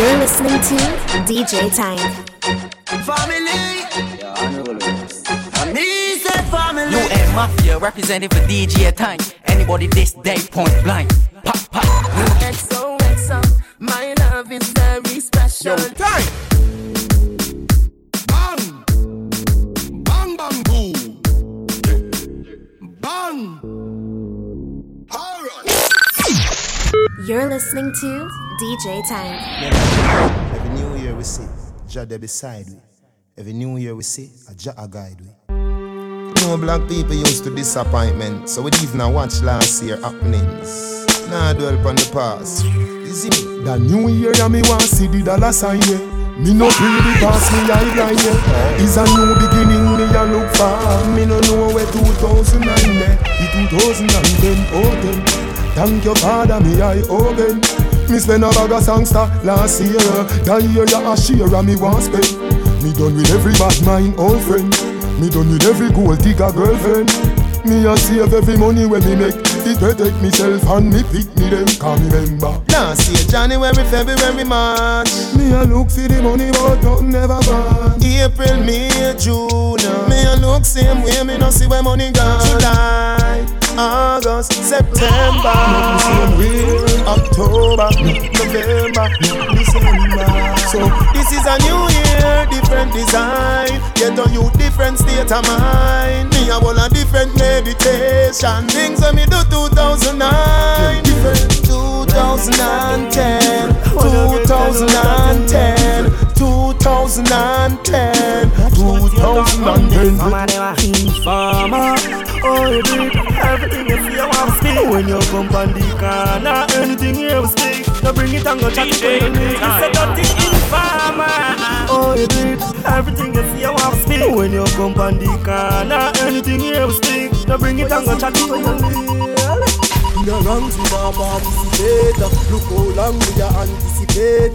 You're listening to DJ Tank. Family. Me say family. New and Mafia representing for DJ Tank. Anybody this day point blank. Pop, pop. XOXO, my love is very special. Yo, time. Bang. Bang, bang, boom. Bang. Alright. You're listening to DJ Tank. Every new year we see Jah there beside we. Every new year we see a Jah a guide we. No black people used to disappointment, so we even a watch last year happenings. Nah dwell upon the past. You see me? The new year yeah, me want see the dollar sign yeah. Me no pre the past me I blind yeah. It's a new beginning me a look for. Me no know where 2009 there. The 2010 open. Thank your father me I open. Me spend a bag of songster last year. That year ya a share and me want spend. Me done with every bad mind old friend. Me done with every gold digger girlfriend. Me a save every money when me make. It protect myself and me pick me them can remember. Last year January, February, March. Me a look for the money but nothing never gone. April, May, June. Me a look same way, me no see where money gone. July, August, September, October, November, December. So this is a new year, different design. Get on you different state of mind. Me a want a different meditation. Things when me do 2009, different 2010, 2010, 2010, 2010. Mama never informer. Oh, you did everything you see, I want to speak. When you come on the corner, anything you speak, you bring it and go chat it when you need. You say dirty informer. Oh, you did everything you see, I want to speak. When you come on the corner, anything you speak, you bring it and go chat it when you need. In a ranks we not participate Look how long we are anticipate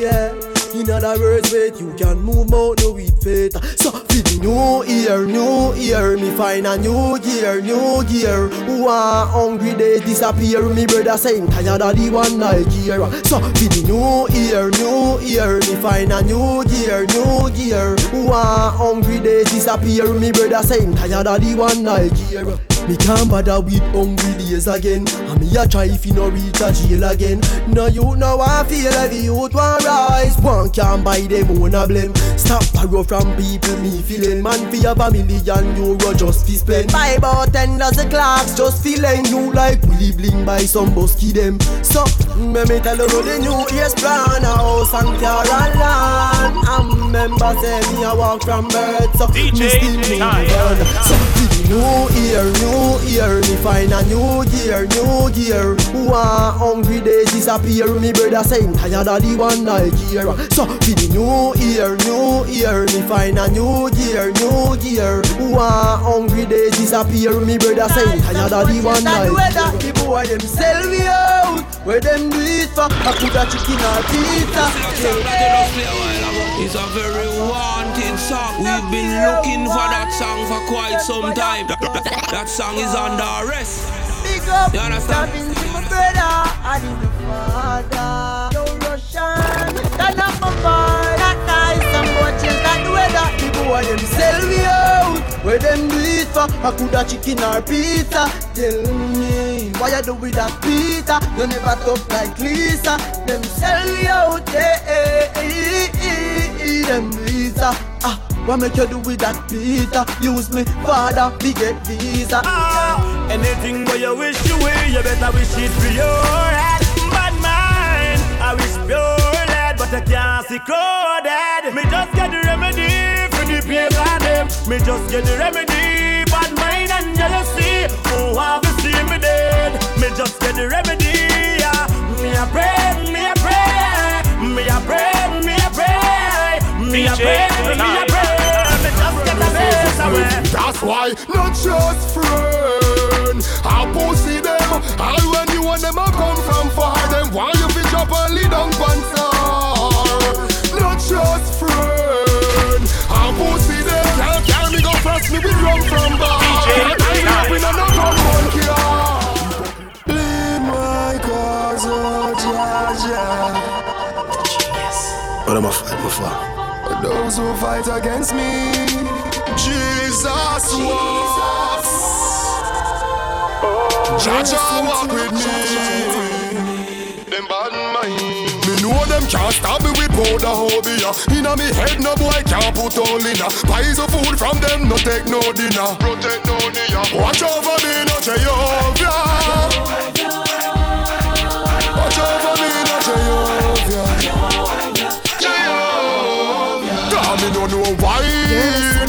Yeah in other words, wait, you can move out no with faith. So, for the new year, new year, me find a new gear, new gear. Who are hungry days disappear? Me brother saying tired of the one Nigeria. So, for the new year, new year, me find a new gear, new gear. Who are hungry days disappear? Me brother saying tired of the one Nigeria. Me can't bother with hungry days again. And me a try if you no reach a jail again. No you know I feel like every youth want rise. One can't buy them own a blame. Stop borrow from people me feeling. Man fi have a million euro just fi spend. Buy about ten dozen clocks just feeling You like Willie Bling buy some busky them So me me tell you the new year's plan A house and car and land. And member say me a walk from birth. So me DJ still need So the new year, new year. Me find a new gear, new gear. Who are hungry days disappear? Me brother saying tired of the one Nigeria. So for the new year, new year. Me find a new gear, new gear. Who are hungry days disappear? Me brother saying tired of the one Nigeria. The boy them sell me out. Where them do it for? I put a chicken or pizza. It's a very wanted song. We've been looking for that song for quite some time. That, that- that song is under arrest. You understand? My brother, I the father. No Russian, that not my boy. That nice, some boy change that weather. The boy them sell me out. Where them do it for? I could a chicken or pizza. Tell me, why you do with that pizza? You never talk like Lisa. Them sell me out, yeah, eh, eh, eh, eh, them. What make you do with that pizza? Use me, father, we get visa. Ah, anything where you wish you will, you better wish it for your head. Bad mind, I wish pure lead, but I can't see crowded. Me just get the remedy for the paper them. Me just get the remedy, bad mind and jealousy. Oh, have you seen me dead? Me just get the remedy. Yeah. Me a pray, me a pray, me a pray, me a pray, me a pray, me a pray. Me just get away. That's why not just friend. I pussy them. All when you want them, I come from far. Them why you fi drop and lead on panzer. Not just friend. I pussy them. Can't carry me go fast me we run from bar. DJ I ain't Nice. in a no monkey. Bleed my cause, oh Jah Jah. What am I fighting for? Those who fight against me, Jesus walks. Jaja walk with me. Them bad mind. Me know them can't stop me with powder oh, hobia. Inna me head, no boy can't put all in a. Pies of food from them, no take no dinner. Protect no dinner. Watch over me, no Jehovah.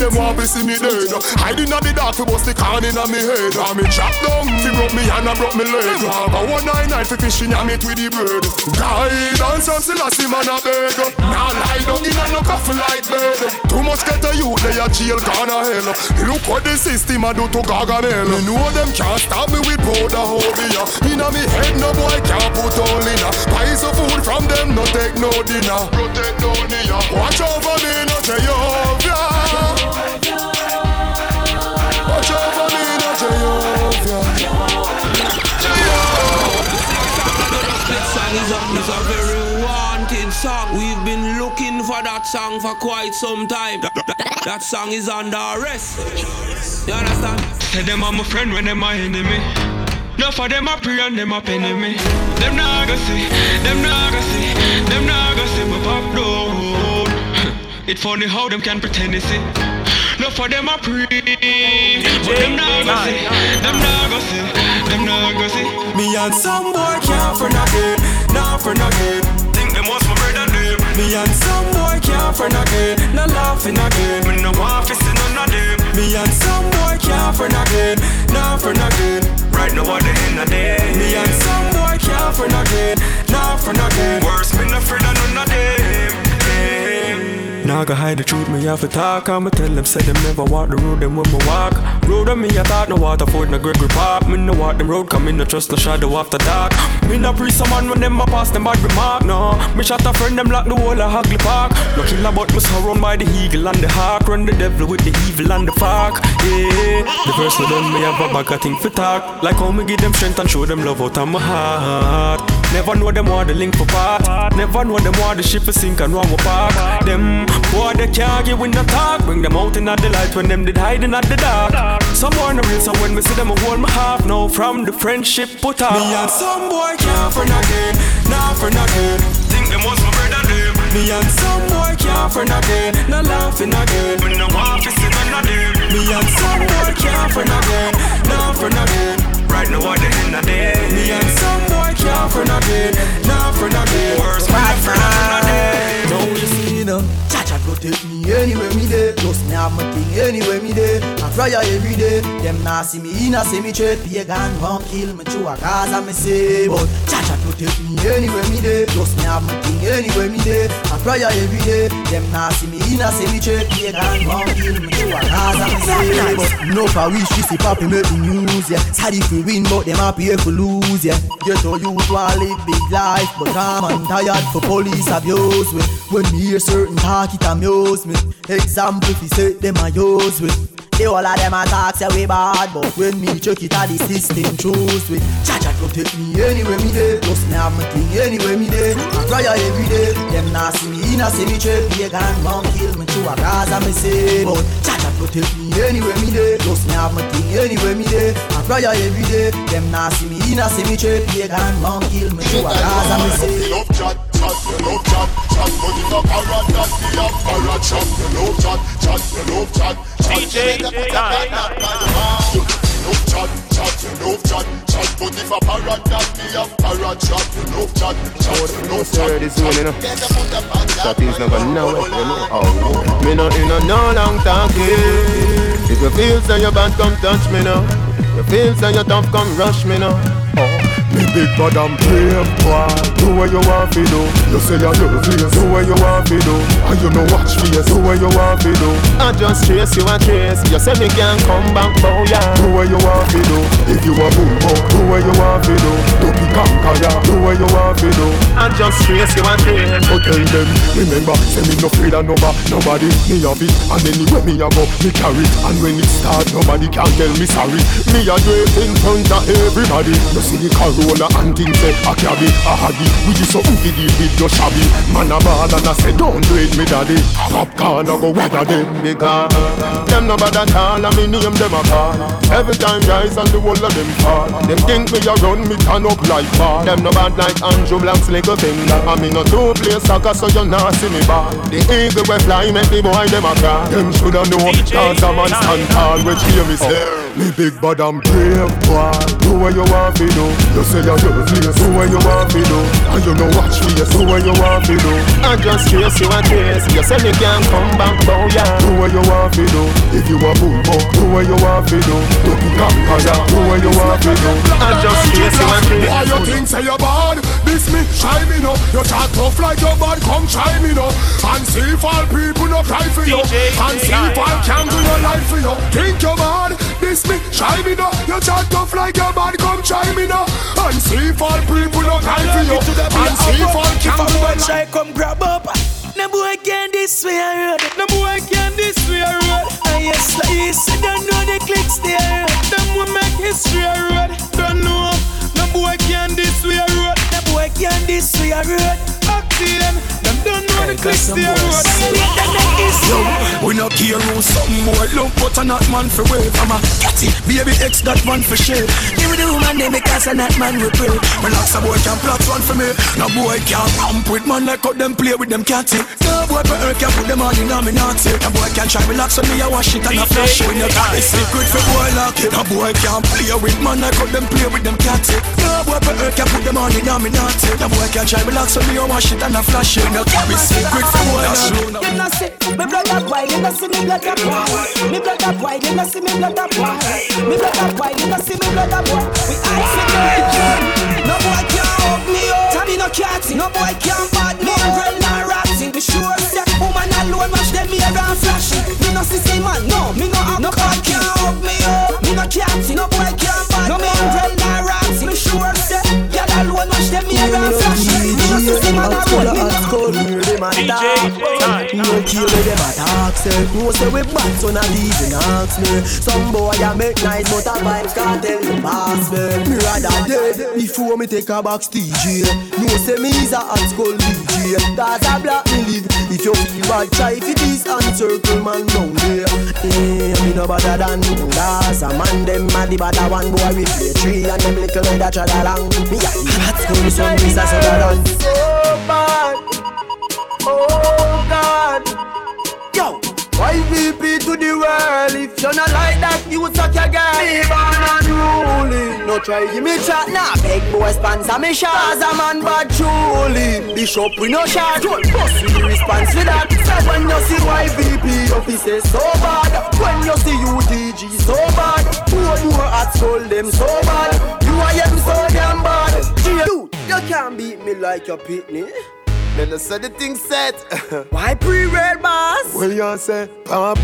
Them want to see me dead. Hiding at the dark for bust the can in me head. And me chop down, fi broke me hand and broke me leg. Go one night fi fishing and meat with the bird. Guidance and Selassie man a beg. Now lie down in a no coffin like bed. Too much get a youth they a jail gone a hell. Look what the system a do to Gargamel. Me know them can't stop me with powder hobia. Inna me head no boy can't put all in a. Pies of food from them no take no dinner. Protect no dinner. Watch over me no Jehovah. A, very wanted song. We've been looking for that song for quite some time. That, that- that song is under arrest. You understand? Say them are my friend when them my enemy. No for them I pray and them a penny me. Them nah go see, them nah go see, them nah go see me pop down. It funny how them can pretend they see. No for them I pray, but them nah go see, them nah go see, them nah go see. Me and some boy can't friend again, not friend again. Think them was my brother them. Me and some boy can't friend again, not laughing again. Me no want to none of them. Me and some boy can't friend again, not friend again. Right now what the end of day. Me and some boy can't friend again, not friend again. Worse, me no of none of them. Them. Now go hide the truth, me have to talk. I'ma tell them, say them never walk the road, them when me walk. Road on me, I thought no Waterford, no Gregory Park. Me no walk them road, come in, no trust, no shadow after dark. Me no pre someone when them a pass them bad remark, no. Me shot a friend, them lock the whole of Hagley Park. No killer but me surround by the eagle and the hawk. Run the devil with the evil and the fuck, yeah. The verse no done, me have a bag of thing for talk. Like how me give them strength and show them love out of my heart Never know them want the link for part. Never know them want the ship for sink and with park Them boy they can't get with no talk. Bring them out in the light when them did hiding at the dark. Some more no real so when me see them I hold my half now From the friendship put off Me and some boy can't friend again. Not friend again. Think them was my brother them. Me and some boy can't friend again. Not laughing again. Me no want to see none of them. Me and some boy can't friend again. Not friend again. Right now what the end of day. I fry every day. Them nah see me in a cemetery. Pagan won't kill me through a I me say. But Chacha protect me anywhere me dey. Plus me have my thing anywhere me dey. I fry every day. Them nah see me in a cemetery. Pagan won't kill me through a I me say. But no for wish she see papi make the news yeah. Sad if we win but them happy if we lose yeah. Get all you want live big life but I'm tired for police abuse we. When me hear certain talk it amuse me. Example if you say them a use we. The whole of them a talk say we bad But when me check it out the system choose we. Cha-cha protect me anywhere me dey Plus me have my thing anywhere me dey I cry every day. Them nah see me in a cemetery Pagan won't kill me through a I me say But cha-cha protect me anywhere me dey Plus me have my thing anywhere me dey I cry every day. Them nah see me in a cemetery Pagan won't kill me through a cause I me say love chat, chat, you love chat, chat, but if a parrot that be a parrot chat, you love chat, chat, you love chat, chat. DJ You love chat, chat, you love chat, chat, but if a parrot that be a parrot chat, you love chat, chat, you love chat. this one, you know. That is never know it, you know. Oh, me no in a no long talking. If you feel so your bad, come touch me now. If You feel so your tough, come rush me now. Oh, me big bad and brave boy. Do what you want to do. You say you love me, do what you want to do. And you know watch me, do what you want to do. I just chase you and chase. You say me can't come back, oh, bow ya. Do what you want to do. If you a boom boom, do what you want to do. Don't be conquer ya. Do what you want to do. I just chase you and chase. But tell them, remember, say me no afraid of nobody. Nobody, me have it. And anywhere me a go, me carry it. And when it start, nobody can tell me sorry. Me a do it in front of everybody. You see the car Corolla and things say a cabby, a haggy. We just so to deal with your shabby. Man a ball and I say don't do it, me daddy. Popcorn I go weather them because them no bad at all. And me name them a call. Every time rise and the whole of them fall. Them think me a run me turn up like bar. Them no bad like Andrew Black's little finger. And me no two play soccer so you not see me ball. The eagle we fly make the boy them a cry. Them shoulda know cause a man stand tall. Which hear me say. Me big bad and brave boy. Do what you want to do. You say you're your place. Do what you want to do. And you know watch face. Do what you want to do. I just face you a case. You say me can't come back, bow yeah. Do what you want to do. If you a bull buck, do what you want to do. Do the vampire. Do what you want to do. I just face you a case. Why you think say you're bad? This me try me no. You talk tough like your bad. Come try me no. And see if all people no cry for you. And see if all can do your life for you. Think you're bad? This me try me no. You talk tough like your bad. Come try me no. And see if all people no cry for you. And see if all can do your life. try come grab up. No boy can this way a road. No boy can this way a road. And ah, yes, like yes, don't know the clicks there. Them will make history a road. Don't know. No boy can this way a road. Boy can this way a road. Accident. Them don't know the there road. History. We no care who something more love, but a not man for way from a it. Baby X that one for share. Give me the woman name because a not man we pray. Relax a boy can plot one for me. No boy can ramp with man like how them play with them cat it. No boy for her can put them on in a me naughty. No boy can try relax on me I wash it and I flash it. When you got the secret for boy lock it. No boy can play with man like how them play with them cat it. No boy for her can put them on in a me naughty. No boy can try relax on me I wash it and I flash it. When you got the secret for boy lock it. You know see me blood up wide, you know see me blood up wide. Me blood up wide, you know see me blood up wide. Me blood up wide, you know see me blood up wide. We ice it up. No boy can hug me oh. up. Tabby no catty, no boy can bad me. Girl na ratty, we sure say woman alone watch them here and flashing. Me no see say man, no, me no have no boy can hug me up. Me no catty, no boy can bad me. No girl na ratty, we sure say girl alone watch them here and flashing. Me no No kill with them. Attack say No say we bad so not even ask me. Some boy a make nice but a vibes can't tell the boss me. Me rather dead before me take a box DJ No say me is a hot school DJ Cause a black me live. If you feel bad try fi this and circle man down there. Yeah, me no better than Cause a man. Them mad the better one boy we play three And them little head a trot along Me a hot school son is a Sutherland So bad Oh God. Yo, YVP to the world. If you're not like that, you suck your girl. Me born unruly. No try give me chat now. Nah, big boy sponsor me shot. As a man bad truly. Bishop we no shot. Don't bust with the response to that. So when you see YVP officers so bad. When you see UTG so bad. Who more at school them so bad. You are them so damn bad. Dude, you can't beat me like your pitney. Then I said the thing set. Why pre-red boss? Well, you say, Pop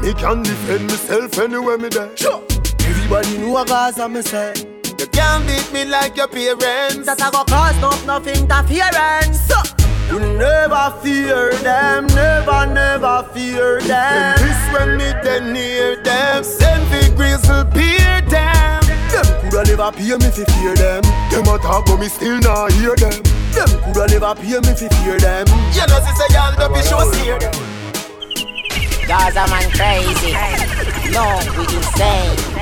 Me can defend myself anywhere me there Sure Everybody know a of me say You can't beat me like your parents. That I go cause no nothing interference so, You never fear them Never, never fear And them this when me then near them. Send the grizzle peer them. Them coulda never pay me fi fear them Them a talk but me still not hear them Them coulda never pay me fi fear them You know, sister, y'all don't be sure see them. Gaza man crazy. No, we insane.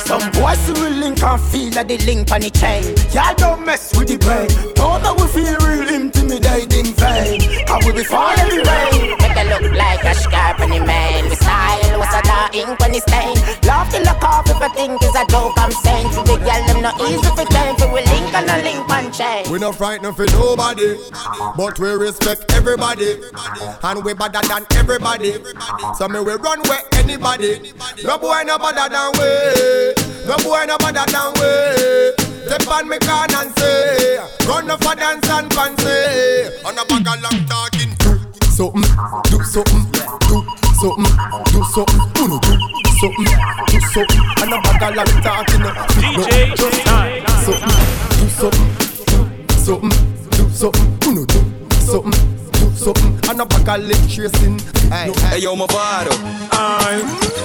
Some boys see we link and feel like the link on the chain. Y'all don't mess with the brain. Don't know we feel real intimidating vain. And we be falling the rain. Make it look like a scarp on the man. We style was a dark ink when it's stain. Love to look off if I think it's a joke I'm saying. To the girl, them not easy for claim. For we link and a link on chain. We no frightened for nobody, but we respect everybody, and we better than everybody. So me we run with anybody. No boy no better than we. No boy no better than we. Step on me can and say, run up for dance and fancy. On a bag of long talking. Do something, do something, do something, do something. Uno do something, do something. On a bag of long talking. DJ do Time. Something, do something, do something, do something. Uno do something, do something. On a bag of leg tracing. Hey, hey, yo, Movado.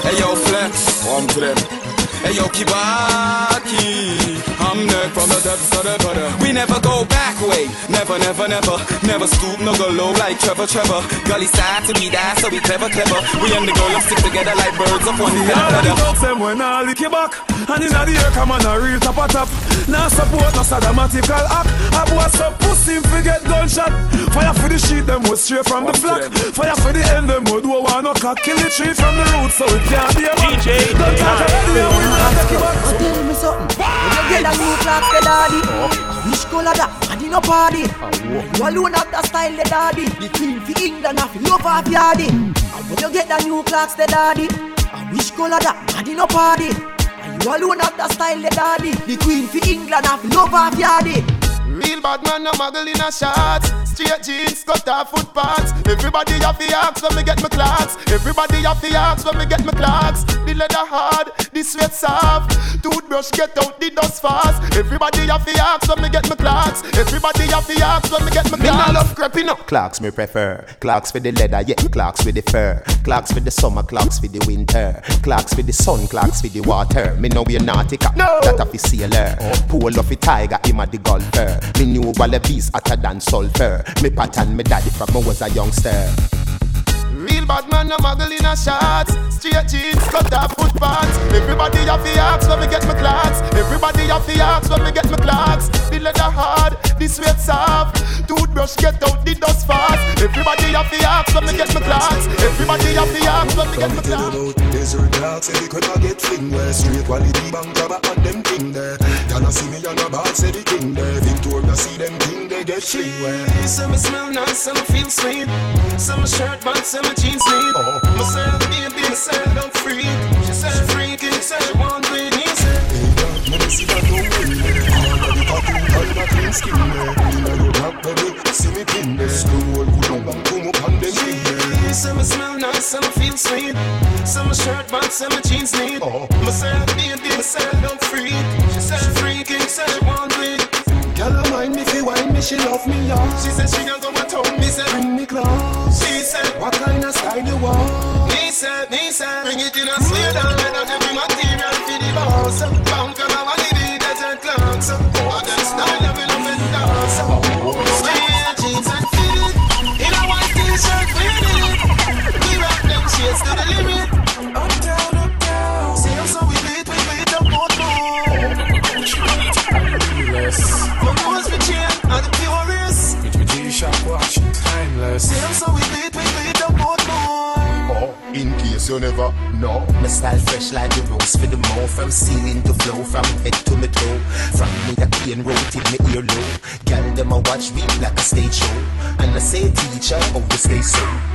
Hey, yo, Flex. Come to them. Hey yo, Kibaki. I'm neck from the depths of the gutter. We never go back way. Never, never, never. Never stoop, no go low like Trevor, Trevor. Gully side to be that, so we clever, clever. We and the girl them stick together like birds of one feather. the dogs them when I lick you back And in the air come on a real top a top Now support no sadomatical act A boy so pussy fi get gunshot Fire for the sheet them was straight from the flock Fire for the end them would oh, do one no cock Kill the tree from the root so it can't be a man Don't talk about the we not take you back tell me something. When you get a new clock, the daddy. Which color that? And a party. You alone have the style, the daddy. The queen for England, have love of yardy. And when you get the new clocks, the daddy. Which color that? And a party. You alone have the style, the daddy. The queen for England, have love of yardy. Real bad man, no muggle in a shots. Straight jeans, cut off footpaths. Everybody have the axe when me get my clocks. Everybody have the axe when me get my clocks. The leather hard, the sweat soft. Toothbrush get out the dust fast. Everybody have the axe when me get my clocks. Everybody have the axe when me get my Me clocks. nah love creeping up. Clocks me prefer. Clocks for the leather, yeah. Clocks for the fur. Clocks for the summer, clocks for the winter. Clocks for the sun, clocks for the water. Me know we're nautica. No. That of a sailor. Pool of a tiger, him a the golfer. Me knew wallabies hotter than sulfur. Me pattern me daddy from I was a youngster. Real bad man, no muggle in a shots. Straight jeans, cut off footpaths. Everybody have the axe when me get my clocks. Everybody have the axe when me get my clocks. The leather hard, the sweat soft. Toothbrush get out the dust fast. Everybody have the axe when me get my clocks. Everybody have the axe when me get my clocks. Desert dogs, say we coulda get fling where Straight quality bank grabber and them thing there Y'all see me on a ball, say the king there Victoria see them king, they get fling where Some me smell nice, some me feel sweet. Some me shirt but some me jeans neat. Myself, baby, myself, I'm free. She said freaky, said she want me. Said Let me see that don't win there All of the tattoo, all the clean skin there Inna your back, baby, see me pin there on bang, come up and them there Some me smell nice, some me feel sweet. Some me shirt but some me jeans neat. Oh. Myself, baby, myself, I'm free. She said freaky, said she want with Girl, I mind me fi wine me, she love me, yeah She said she go and told me, said Bring me close She said What kind of style you want? Me said, me said Bring it in a slow down Let her every material for the boss Pound come them to the limit. Up down, up down. See how so we do we do it up both My nose we chain and the purest With me G-Shock watch, timeless. See how so we do we do it up both Oh, in case you never know. My style fresh like the rose for the mouth From ceiling to flow, from head to my toe. From me that cane road till me ear low. Girl them a watch me like a stage show. And I say teacher, you stay so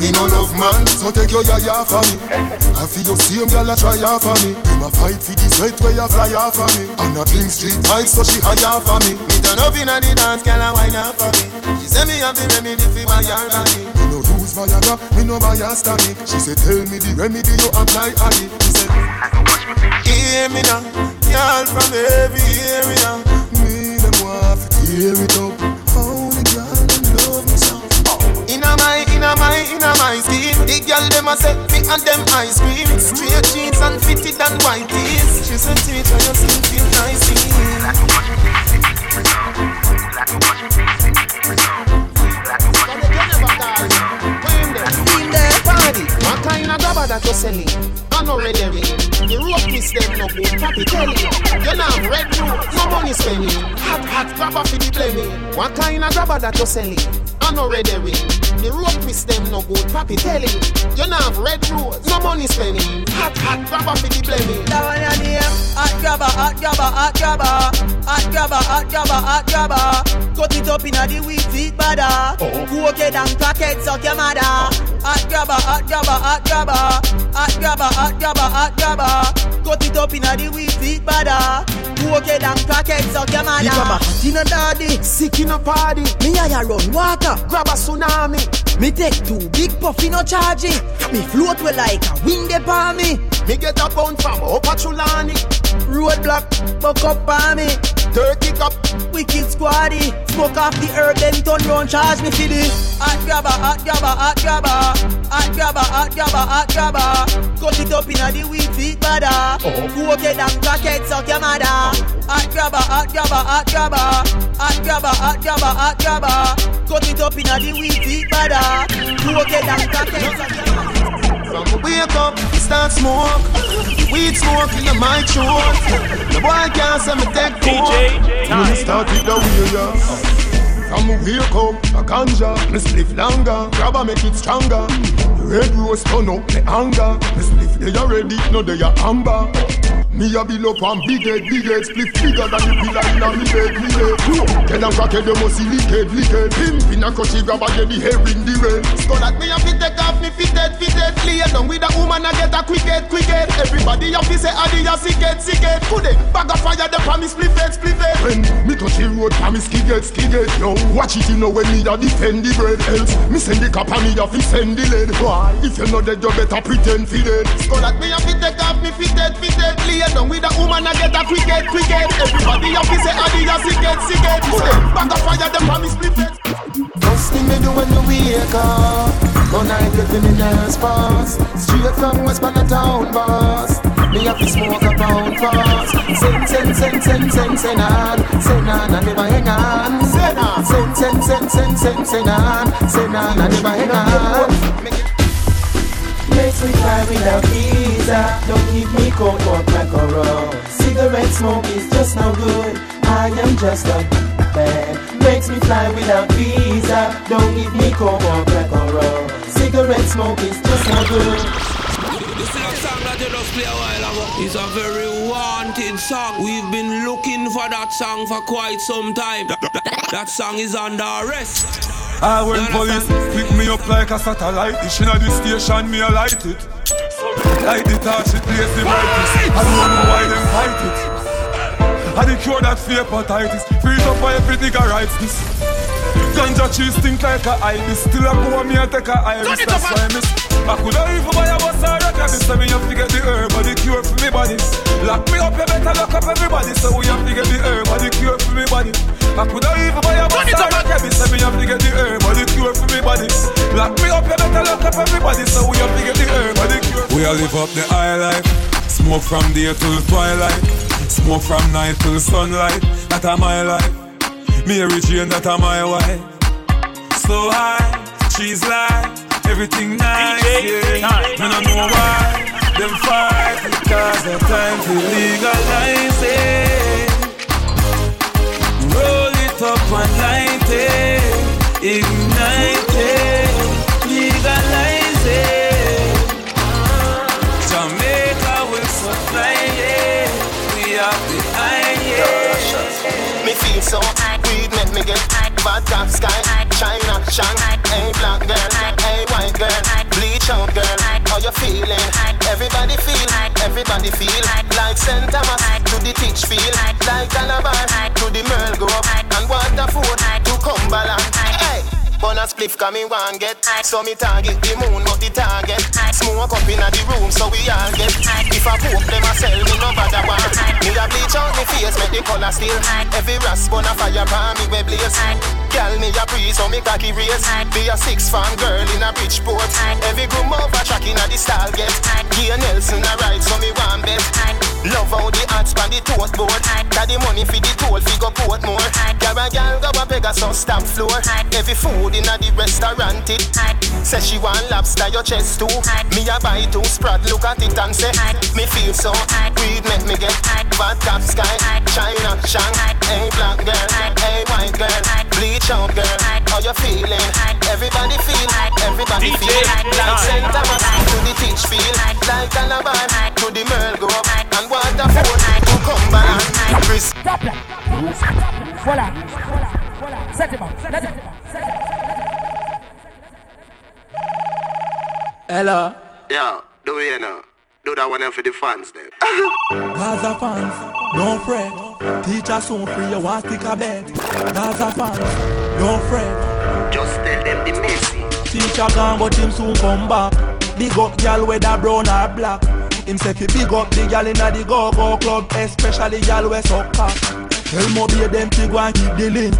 Me no love man, so take your yaya for me. I feel you same girl that try off for me. Them a fight for the right where you fly off for me. And a clean street tight so she high off for me. Me turn up inna the dance, girl a wine up for me. She say me have the remedy for my yard body. Me no use Viagra, me no buy a stomach She said tell me the remedy you apply on it She said Hear me now, girl from every area. Me them want to tear it up Inna my, inna my, scheme. The girl dem a say me and them ice cream. Straight jeans and fitted and white tees. She said teacher you still feel nice. In there, party. What kind of grabber that you selling? I no red herring. The rope miss them no good. Papi tell you. You know red root, no money spending. Hot hot grabber for the blaming. What kind of grabber that you selling? I no red herring. The rope miss them no good. Papi tell him, you not have red rose, no money spending. Hot hot grabber for the blaming. That one your name. Hot grabber, hot grabber, hot grabber, hot grabber, hot grabber, hot grabber. Cut it up inna the wheat seed bada. Go get and packet suck your mother. Hot grabber, hot grabber, hot grabber, hot grabber, hot grabber, hot grabber. Cut it up inna the wheat bada. Go get and packet suck your mother. The grabber hot inna daddy. Sick in a party. Me a ya run water. Grab a tsunami. Me take two big puffy no charge it. Me float well like a wind upon me. Me get a pound from Upper Chulani. Roadblock, buck up on me. Turkey cup, wicked squaddy. Smoke off the herb, then turn round, charge me for the hot grabber, hot grabber, hot grabber, hot grabber, hot grabber, hot grabber. Cut it up inna the wheat feet bada. Oh. Go get them crackheads suck your mother. Hot grabber, hot grabber, hot grabber, hot grabber, hot grabber, hot grabber. Cut it up inna the wheat feet bada. Go get them crackheads suck your mother. From a wake up, start smoke. Weed smoke in my throat. The boy can't say me take When me start it the way ya From a wake up, a ganja. Me spliff longer, grab a make it stronger. The red rose turn up me anger. Me spliff they already, no they are amber me a build up one big head, big head Split bigger than the pillar in a me bed, me head Tell them crackhead, you must see lick head, lick head. Pimp in a crutchy grab a get the hair in the red. Skull at me a fit take off me fitted, fitted Lay down with a woman a get a quick head, quick head. Everybody a fi say ah, adi a sick head, sick head. Could they bag of fire, they promise split head, split head. When me touch the road, promise skigget, skigget Yo, watch it you know when me a defend the bread. Else, me send the cop and me a fi send the lead. Why? If you know dead, you better pretend fi dead. Skull at me a fit take off me fitted, fitted Lay down with a woman get a quick head Everybody a fi say adi a sick head, sick head Could they bag of fire, promise split head First thing me do when me wake up. One night get me nerves fast. Straight from West Town boss. Me have to smoke a pound fast. Send, send, send, send, send, send on. Send on and never hang on. Send on. Send, send, send, send, send, send on. Send on and never hang on. Makes me fly without visa Don't give me coke or crack or roll Cigarette smoke is just no good I am just a bad Makes me fly without visa Don't give me coke or crack or roll Cigarette smoke is just no good This is a song that you just play a while ago. It's a very wanted song. We've been looking for that song for quite some time. That, that- that song is under arrest. I when police pick me up like a satellite dish inna the station, me a light it. Light the torch, it place the brightest. I don't know why them fight it. I the cure that fear hepatitis. Free up for every nigga writes this. Ganja cheese stink like a ibis. Still a go me and take a iris. That's why I miss. I coulda even buy a bus or a cannabis. So me have to get the herb or the cure for me body. Lock me up, you better lock up everybody. So we have to get the herb or the cure for me body. I coulda even buy a bus or a cannabis. So me have to get the herb or the cure for me body. Lock me up, you better lock up everybody. So we have to get the herb or the cure. We all live up the high life. Smoke from day till twilight. Smoke from night till sunlight. That a my life. Mary Jane, that a my wife. So high, she's like everything nice. yeah. Me no know why them fight because the time to legalize it. Roll it up and light it, ignite it, legalize it. Jamaica will supply it. We have the iron. Me feel so weed make me get top sky China, Shang, hey black girl, hey white girl Bleach out girl, how you feeling? Everybody feel, everybody feel Like St. Thomas to the teach feel Like Calabar to the Merle Grove And Waterford to Cumberland Hey! Bun a spliff cause me want get So me target the moon not the target Smoke up inna the room so we all get If I bleach out me face make the color still Every rasp on a fire pan me we blaze Girl me a breeze so me cocky raise Be a six fan girl in a Bridgeport Every groom over track inna the stall get. Gia Nelson a ride so me want bet Love how the hats pan the toast board Got the money for the toll fi go Portmore Girl a girl go a Pegasus stamp floor. Every food inna the restaurant it Say she want lobster your chest too. Me a buy two sprat look at it and say Me feel so weed make me get Bad top sky. China Shang Hey black girl Hey white girl Bleach out girl. How you feeling? Everybody feel Everybody sunny feel. Like St. Thomas to the teach feel Like Calabar to the Merle go up And Waterford to Cumberland Chris Voilà. Set him up. Let him. Hello. Yeah, do it now. Do that one for the fans then. Gaza fans, don't fret. Teacher soon free you want stick a bed. Gaza fans, don't fret. Just tell them the messy. Teacher gone but him soon come back. Big up girl whether brown or black. Him say fi big up the gal inna the go-go club, especially gal we suck cock. Tell Moby them fi go and keep the link,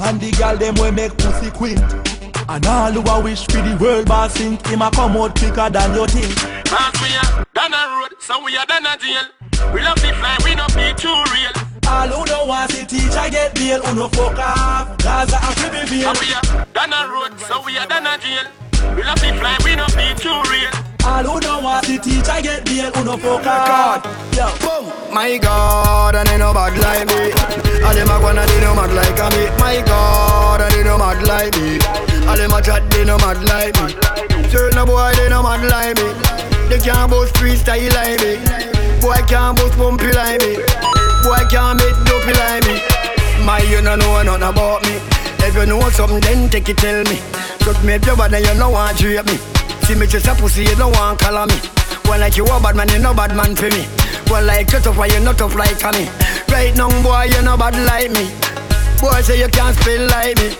and the gal them we make pussy quint. And all who a wish for the world boss sink, him a come out quicker than you think. Mark we are down a road, so we are down a jail. We love the fly, we not be too real. All who don't want see teacher get bail, who no fuck off. Gaza a flip me bail. So we are down a road, so we are down a jail. We love the fly, we don't be too real. All who don't want see teacher get bail, who no fuck off. Yo. Boom my God, and they no bad like me. All them a wanna they no mad like me. My God, and they no mad like me. All them a chat they no mad like me. Certain boy they no mad like me. They can't boast freestyle like me. Boy can't boast bumpy like me. Boy can't make dopey like me. My you no know nothing about me. If you know something, then take it tell me. Just make your body, you no want drape me. See me just a pussy, you no want color me. Well like you a bad man, you no bad man for me. Well like you tough, why you not tough like me. Right now, boy, you no bad like me. Boy say you can't spell like me.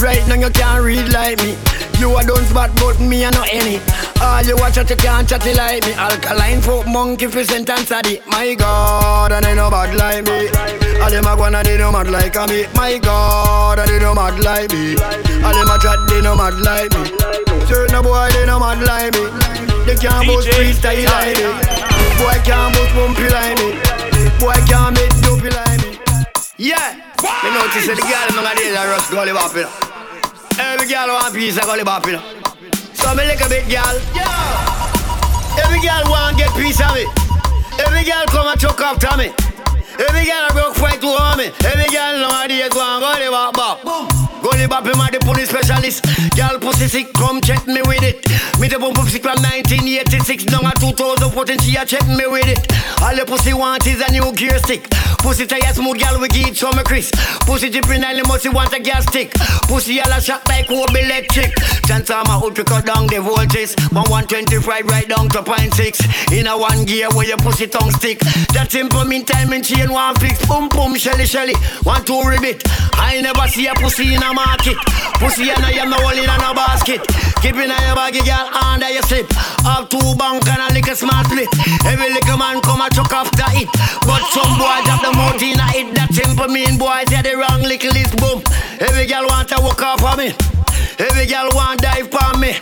Right now you can't read like me. You a don't spot but me a no any. All you watch out you can't chat like me. Alkaline folk monkey fi sentence a di. My God, and they no bad like me. All them a gonna they no mad like a me. My God, and they no mad like me. All them a chat they no mad like me. Certain boy they no mad like me. They can't boast freestyle like me. Boy can't boast bumpy like me. Boy can't make dopey like me. Yeah. You notice the girl in my days are rush gully know. Every girl want piece of gully bop, you. So me like a big girl. Yeah. Every girl want get piece of me. Every girl come and choke after me. Every girl a broke fight to harm me. Every girl nowadays want gully bop bop. Gully bop him a the police specialist. Girl pussy sick, come check me with it. Me the bump sick from 1986 down to 2014. She a check me with it. All the pussy want is a new gear stick. Pussy tire smooth, girl we give some Chris. Pussy dripping and must want a gas stick. Pussy all a shot like Kobe electric. Chance I'm out to cut down the voltage. One 125 right down to point six. In a one gear where your pussy tongue stick. That simple mean time and chain one fix. Boom boom shelly shelly. One two ribbit. I never see a pussy in a market. Pussy and I am no only in a basket. Keep in your baggy girl under your slip. Up two bank and a little smart split. Every little man come a chuck after it. But some boy drop the mouth in a it. That simple mean boy say the wrong little is boom. Every girl want to walk off of me. Every girl want dive for me.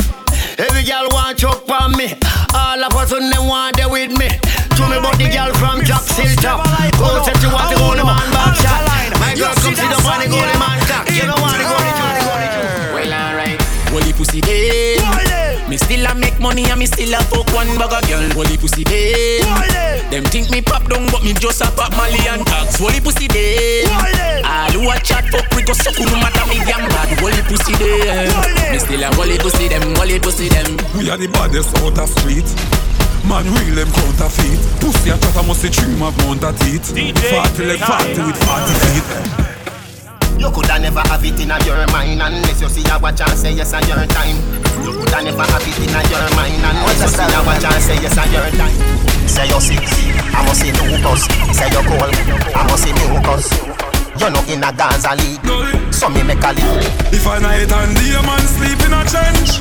Every girl want choke for me. All of us on them want there with me. To me about the girl from Jack Silter. Go said you want to go the man back shot. My girl come see the money go the man cock. You don't want to go the Well, alright. Holy pussy day. Me still a make money and me still a fuck one bag of girl. Holy pussy day. Them think me pop down, but me just a pop Mali and tax. Holy pussy day. All who a chat fuck we go suck no matter me damn bad. Holy pussy day. Me still a holy pussy them, holy pussy them. We are the baddest out of street. Man, real them counterfeit. Pussy and chatter must see trim of mount a teeth. Fatty like fatty with fatty feet. You coulda never have it in your mind unless you see a watch and say yes on your time. You coulda never have it in your mind unless you see a watch and say yes on your time. Say you sick, I must see mucus. Say you cold, I must see mucus. You know in a Gaza league, eh. so me make a league. If a night and day a man sleep in a trench,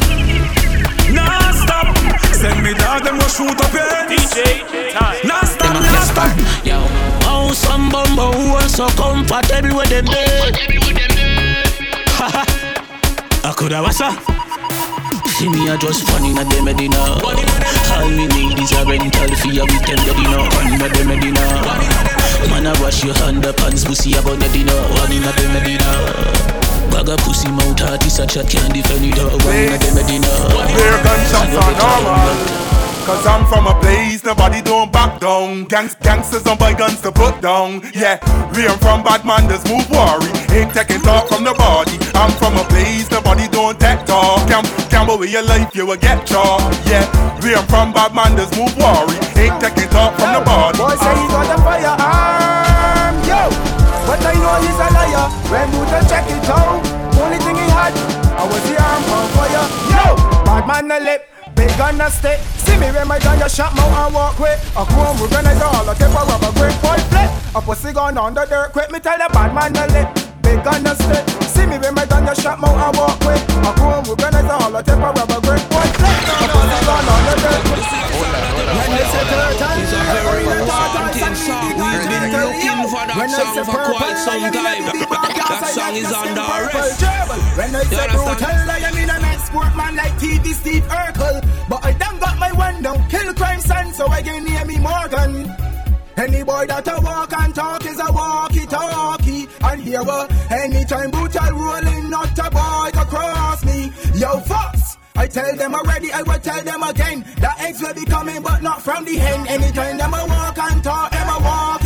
nah stop. Send me dog them go shoot up your head. DJ time. Nah stop, nah stop. Yo, how some bumbo who are so comfortable with them bed. I coulda was a. See me a just funny na dem medina. All we need is a rental fee a weekend medina. Under dem medina. Man I wash your hand up pants pussy about the dinner. One in a medina. Bag a pussy mouth heart is such a can't defend it. One in a medina. Clear gunshots are normal. Cause I'm from a place nobody don't back down. Gangs, gangsters don't buy guns to put down. Yeah, we are from bad man, just move worry. Ain't taking talk from nobody. I'm from a place nobody don't take talk. Gam, gamble with your life, you will get chalk. Yeah, we are from bad man, just move worry. Ain't taking talk from nobody. Boy say he got a firearm, yo. But I know he's a liar. When to check it out, only thing he had, I was the arm on fire. Yo, bad man the lip. Big gun a stick. See me when my gun you shot mouth and walk with A comb we gonna all a tip a grip. Boy flip. A pussy gun on the dirt quick. Me tell the bad man the lip Big gun a stick. See me when my gun you shot mouth and walk with A comb we gonna all a tip a grip. Boy flip. A pussy gun on the dirt When they say turtle It's a very wanting song. We've been looking for that song for quite some time. That song is under arrest. When I say brutal I mean a man sportman like TV Steve Urkel. But I done got my one down Kill crime son so I can name me Morgan. Any boy that a walk and talk is a walkie talkie And here uh, anytime brutal rolling not a boy to cross me. Yo fox I tell them already, I will tell them again. The eggs will be coming but not from the hen. Anytime them a walk and talk, them a walk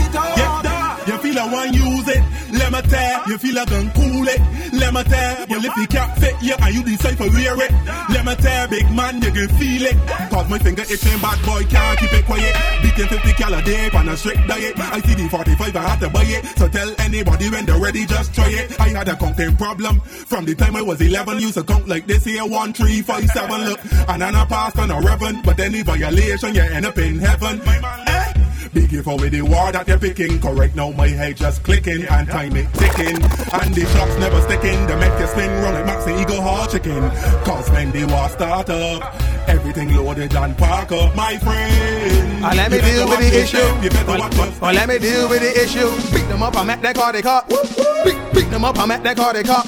I want use it. Let me tell, you feel I can cool it. Let me tell, well if you can't fit you and you decide to wear it. Let me tell, big man, you can feel it. Cause my finger itching, bad boy can't keep it quiet. Beating 50 cal a day on a strict diet. I see the 45, I had to buy it. So tell anybody when they're ready, just try it. I had a counting problem. From the time I was 11, used to count like this here 1, 3, 5, 7, look. And then I passed on a reverend. But any violation, you end up in heaven. My man, eh? Be careful with the war that you're picking. Correct now, my head just clicking and time it ticking. And the shots never sticking. They make you spin round like Max and Eagle Hall chicken. Cause when the war start up, everything loaded and park up, my friend. Oh, let me deal with the issue. You better watch your Oh, let me deal with the issue. Beat them up, I'm at that car they caught. Beat, beat them up, I'm at that car they caught.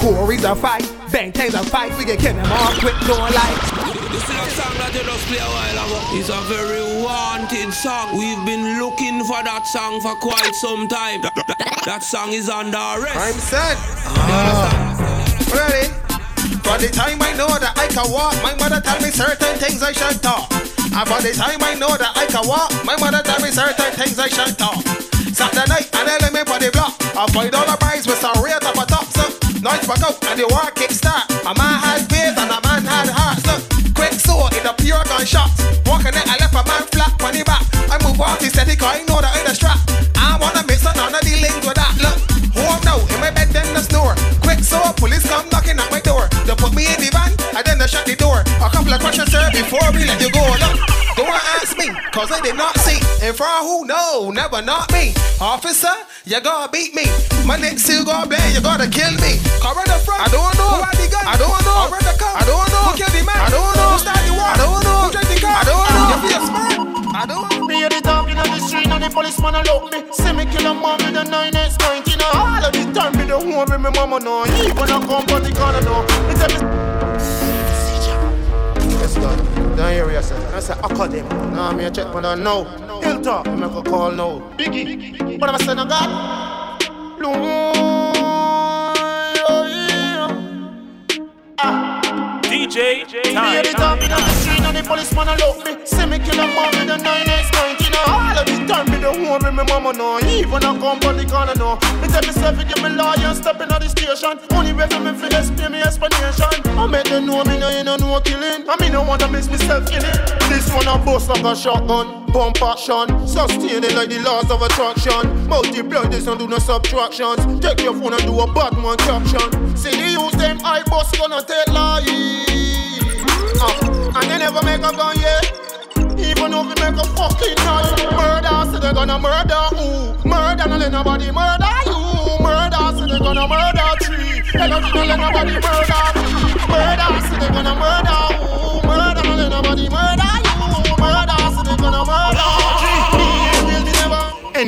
Corey's a fight, Bangta's a fight. We can kill them all quick, doing like. You see that song that you just play a while ago? It's a very wanted song. We've been looking for that song for quite some time. That, that- that song is under arrest. I'm set. Ah. Ready? For the time I know that I can walk, my mother tell me certain things I should talk. And for the time I know that I can walk, my mother tell me certain things I should talk. Saturday night and element for the block. I find all the prize with some real top of top, so noise back out and the war kick start. A man had faith gunshot. Walking it, I left a man flat on the back. I move off the steady I know that in the strap. I wanna mix on none of the links with that. Look, home now, in my bed then the snore. Quick so police come knocking at my door. They put me in the van, and then they shut the door. A couple of questions sir before we let you go. Look, cause they did not see. In front who? No, never not me. Officer, you gotta beat me. My neck still gonna blame, you gotta kill me. Cover the front. I don't know. Who had the gun? I don't know. Cover the car. I don't know. Who killed the man? I don't know. Who started the war? I don't know. Who drank the car? I don't know. You feel smart? I don't know. Me hear the talking on the street and the policeman a look me See me kill a mom with a 9 point You know all of the time me the home with me mama know Even a come but the corner know Me tell me Yes God, don't hear yourself I say academy Nah me a check for that now. Hilltop, me make a call now. Biggie, what am I saying on God? Oh, ah. DJ Me hear the talking on the street and the policeman a look me. See me kill a mom with a 9 point You know all of the time me the home with me mama know. Even a the corner know. Me tell myself to give me lawyer step in at the station. Only way for me fi explain me explanation. I make them know me no you know no killing. I me no wanna miss myself in it. This one a bust like a shotgun. Pump action Sustaining like the laws of attraction. Multiply this and do no subtractions. Take your phone and do a bad man caption. See the use them I bust gonna take life uh, And they never make a gun yet even if we make a fucking noise. Murder, so they gonna murder who? Murder, no let nobody murder you. Murder, so they gonna murder tree Hello, no let nobody murder me. Murder, so they gonna murder who?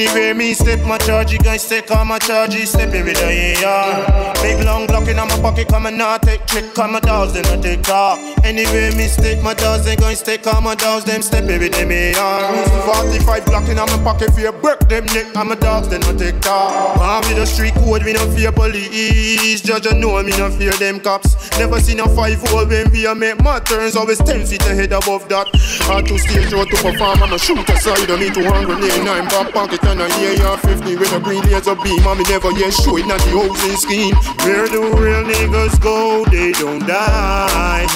Anyway, me step my charge, you guys take all my charges, step every day, yeah. Big long Glock in my pocket, come and not take trick, come my dolls, then I take talk. Anyway, me step my dolls, they to take all my dolls, them step every day, me, yeah. 45 Glock in my pocket, fear break them neck, I'm a dogs, then I take talk. I'm the street code, we don't fear police. Judge, I know me don't fear them cops. Never seen a five hole when we a make my turns, always 10 feet ahead above that. Hard to stage out to perform, I'm a shooter side, I don't need to hang grenade, nine bomb pocket and a year 50 with a green laser beam. Mommy never yet show it, not the housing scheme. Where do real niggas go? They don't die.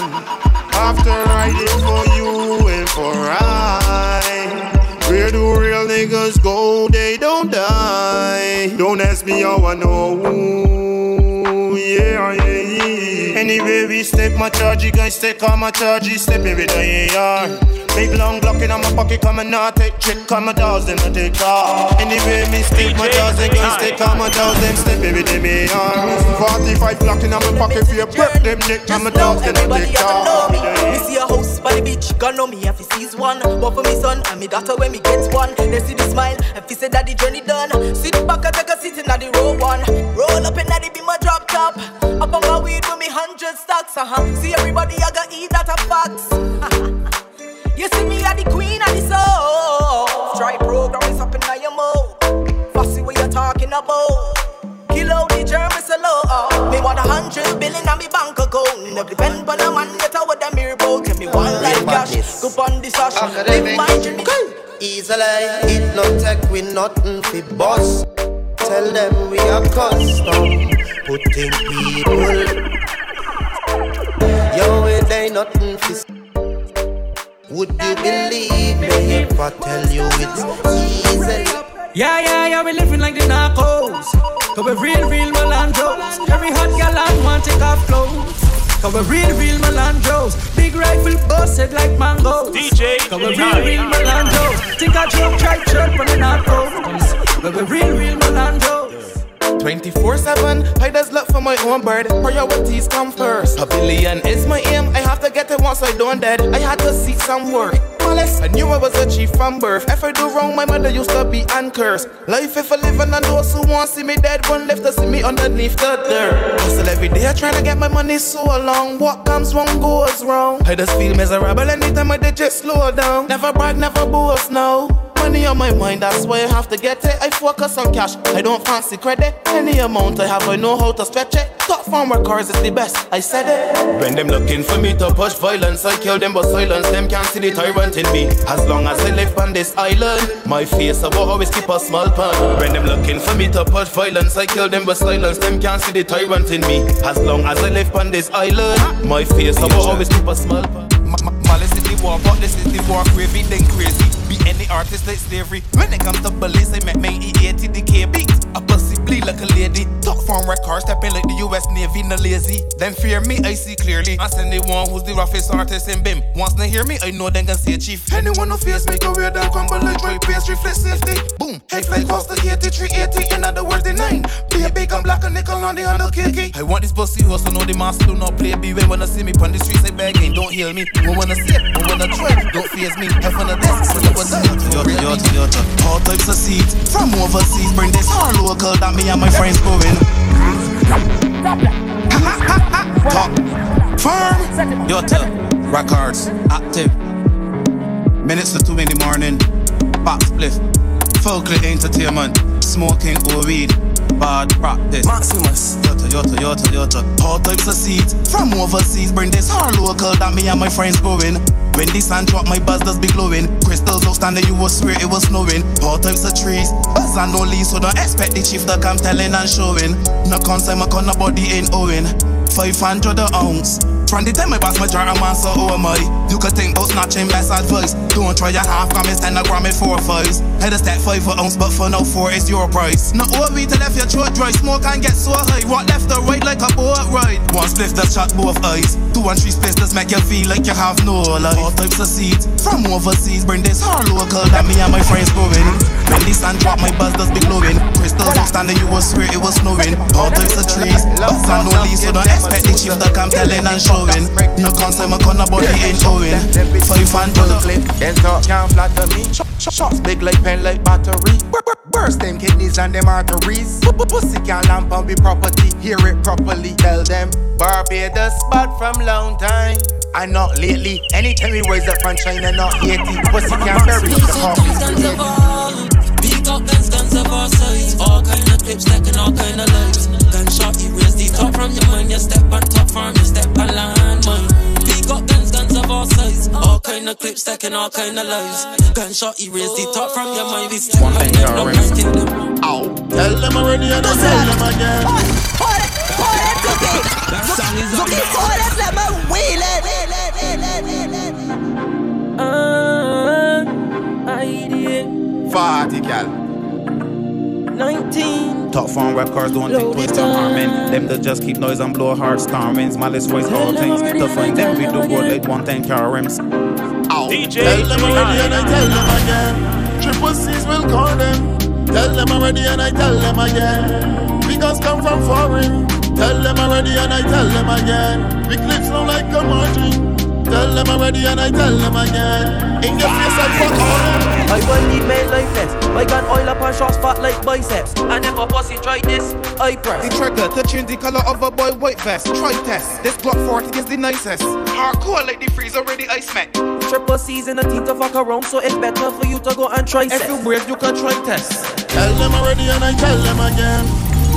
After riding for you and for I. Where do real niggas go? They don't die. Don't ask me how I know. Yeah, yeah, yeah. Anyway, we step my charge, you guys take all my charges, step every day, yeah. Big long Glock in my pocket, come and not take trick, come my dolls, them I take off. Anyway, me step my dolls, they guys take all my dolls, them step every day, me, yeah. 45 Glock in my pocket, for your break them neck, come my dolls, them I take off. Me see a house by the beach, gonna know me if he sees one. But for me son and me daughter when me get one, they see the smile if he say that the journey done. Sit back and take a seat in the row one. Roll up in the be my drop top. Up on my weed with me hundred stacks, uh huh. See everybody I got eat that a box. you see me at the queen of the soul. Try program is up in your mouth. Fussy what you're talking about. Kill out the germs slow. Uh. Me want a hundred billion on me bank account. No depend on a man get out with them mirror boat. Tell me one like cash. Go on the sash. Live my journey. Easily, it no take we nothing fi boss. Tell them we are custom, putting people. Yo, it ain't nothing fi. Would you believe me if I tell you it's easy? Yeah, yeah, yeah, we living like the narcos. Cause we real, real Melandros. Every hot gal I want take off clothes. Cause we real, real Melandros. Big rifle busted like mangoes. DJ. Cause we real, real Melandros. Think I drop tripe shirt from the narcos. But we're real, real Melandros. 24-7, I just look for my own bird Priorities come first A billion is my aim I to get it once I don't dead I had to seek some work. I knew I was a chief from birth. If I do wrong, my mother used to be cursed. Life if I live and those who want see me dead. One left to see me underneath the dirt. Hustle every day, I try to get my money so long What comes wrong goes wrong. I just feel miserable anytime I just slow down Never brag, never boast, no money on my mind, that's why I have to get it. I focus on cash, I don't fancy credit. Any amount I have, I know how to stretch it. Top farm records is the best, I said it. When them looking for me to push violence, I kill them, but silence them can't see the tyrant in me. As long as I live on this island, my face I will always keep a small pan. When them looking for me to push violence, I kill them, but silence them can't see the tyrant in me. As long as I live on this island, my face I will always keep a small pan. Malice is the war, but this is the war, crazy, then crazy. Be any artist like slavery. When it comes to bullies, I met me E80 the beat. A pussy bleed like a lady. Top form record, stepping like the US Navy, no lazy. Then fear me, I see clearly. I send the one who's the roughest artist in BIM. Once they hear me, I know they can see a chief. Anyone who fears me, career that crumble like dry pastry, flip safety. Boom, head flight cost the 8380, in other words, the nine. Be a bacon, black, and nickel on the under kiki. I want this pussy hustle, know the master do not play B. When wanna see me on the streets, I begging, don't heal me. Who wanna see it, who wanna try, don't face me. Heaven on the desk, so you was Yota, yota, yota. All types of seeds from overseas. Bring this hard local that me my friends going. Top firm. Yota, records active. Minutes to two in the morning. Box spliff. Folklore entertainment. Smoking or weed. Bad practice. Maximus. Yota, yota, yota, yota. All types of seeds from overseas. Bring this hard local that me and my friends going. When the sun drop, my buzz does be glowing. Crystals outstanding, you will swear it was snowing. All types of trees, buzz and no leaves, so don't expect the chief to come telling and showing. No concern, my corner body ain't owing. 500 an ounce. From the time I pass my jar, I'm on so oh my. You could think about snatching best advice. Don't try your half gram, it's 10 a gram, it's 4 fives. Head a stack 5 for ounce, but for now 4 is your price. Not over to left your throat dry, smoke and get so high. What left or right like a boat ride. One split that shot both eyes. Two and three splits that make you feel like you have no life. All types of seeds from overseas, bring this hard local that me and my friends going. When the sun drop, my buzz does be glowing. Crystal Crystals standing, you will swear it was snowing. All types of trees, lots and no leaves, so don't expect the chief to come telling and showing. No concern, my corner, but he ain't owing. Five and two clip, then talk can't flatter me. Shots big like pen like battery. Burst them kidneys and them arteries. Pussy can't lamp on be property. Hear it properly. Tell them Barbados spot from long time. I not lately. Anytime we raise up from China, not Haiti. Pussy can't bury the coffee. Big up guns, guns of all sides. All kind of clips, stacking all kind of lives. Gunshot, you raise the top from your mind. You step on top farm, you step on land mine. Big up guns, guns of all sides. All kind of clips, stacking all kind of lives. Gunshot, you raise the top from your mind. We step on them, no breaking them. Ow. Tell them already and I tell them again. Hold it, hold it, Zuki. Zuki, hold it, let me wheel it. Uh, idea. Party gal. 19. Top form records don't think twice to harming. Them that just keep noise and blow hard stormings. Malice voice all things. To find them we do good like one thing car rims. Ow. Tell them already and I tell them again. Triple C's will call them. Tell them already and I tell them again. Because come from foreign. Tell them already and I tell them again. We clips low like a margin. Tell them already and I tell them again. In your face I fuck all them. I will need men like this. I got oil up on shots fat like biceps. And if a pussy try this, I press. The trigger to change the color of a boy white vest. Try test. This Glock 40 is the nicest. Hardcore like the freeze already ice met. Triple C's in a team to fuck around, so it's better for you to go and try If sex. you brave, you can try test. Tell them already and I tell them again.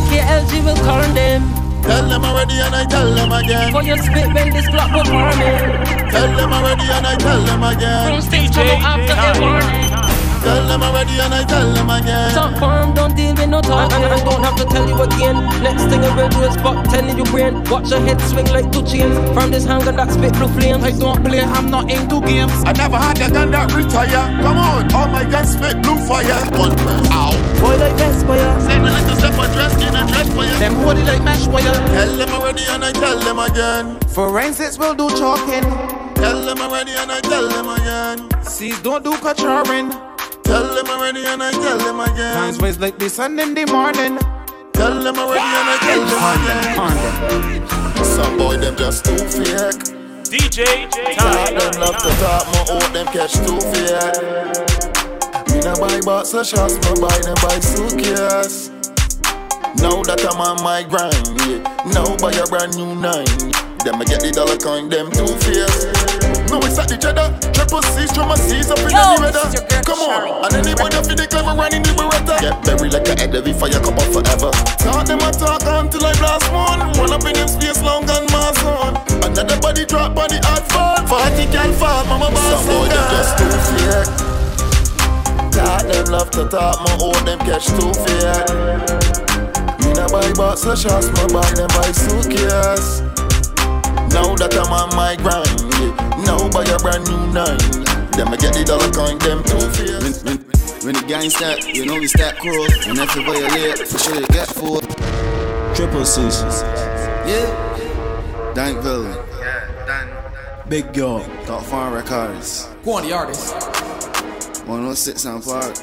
KLG will calm them. Tell them already and I tell them again. For your spit, bend this block will harm it. Tell them already and I tell them again. From stage to go after a warning. Tell them already and I tell them again. Talk firm, don't deal with no talk. And I don't have to tell you again. Next thing I will do is fuck telling you brain. Watch your head swing like two chains. From this hanger that spit blue flames. I don't play, I'm not into games. I never had a gun that retire. Come on, all my guns spit blue fire. One press. Ow. Boy like Vesper. Say me like to step a dress in a dress fire. Them hold it like mesh wire. Tell them already and I tell them again. Forensics will do chalking. Tell them already and I tell them again. Seas don't do kachaaring. Tell them already and I tell them again. Times ways like the sun in the morning. Tell them already and I tell them again. Some boy them just too fake. DJ Talk them love to talk, my old them catch too fake. Me nah buy box of shots, me buy them buy suitcase. Now that I'm on my grind, yeah. Now buy a brand new nine. Them I get the dollar coin, them two fierce. No, it's at the cheddar. Triple C's, triple C's up in Yo, the weather. this is your girl, Come on, Shari. and anybody feel the clever one in the beretta. Get buried like a head every fire cup up forever. Talk them a talk until I blast one. One up in them space long and mass on. Another body drop on the hard fall. Forty can fall, mama boss. Some boy them just too fake. Talk them love to talk, my own them catch too fake. Me nah buy box of shots, me buy them buy suitcase. Now that I'm on my grind, yeah. Now buy a brand new nine. Them I get the dollar coin, them two fierce. When, when, when the gang start, you know we start cruel. And if you violate, for sure you get full. Triple C's. Yeah. Dank Villain. Big Yo. Top Farm Records. Go on, the artist. 106 on Park.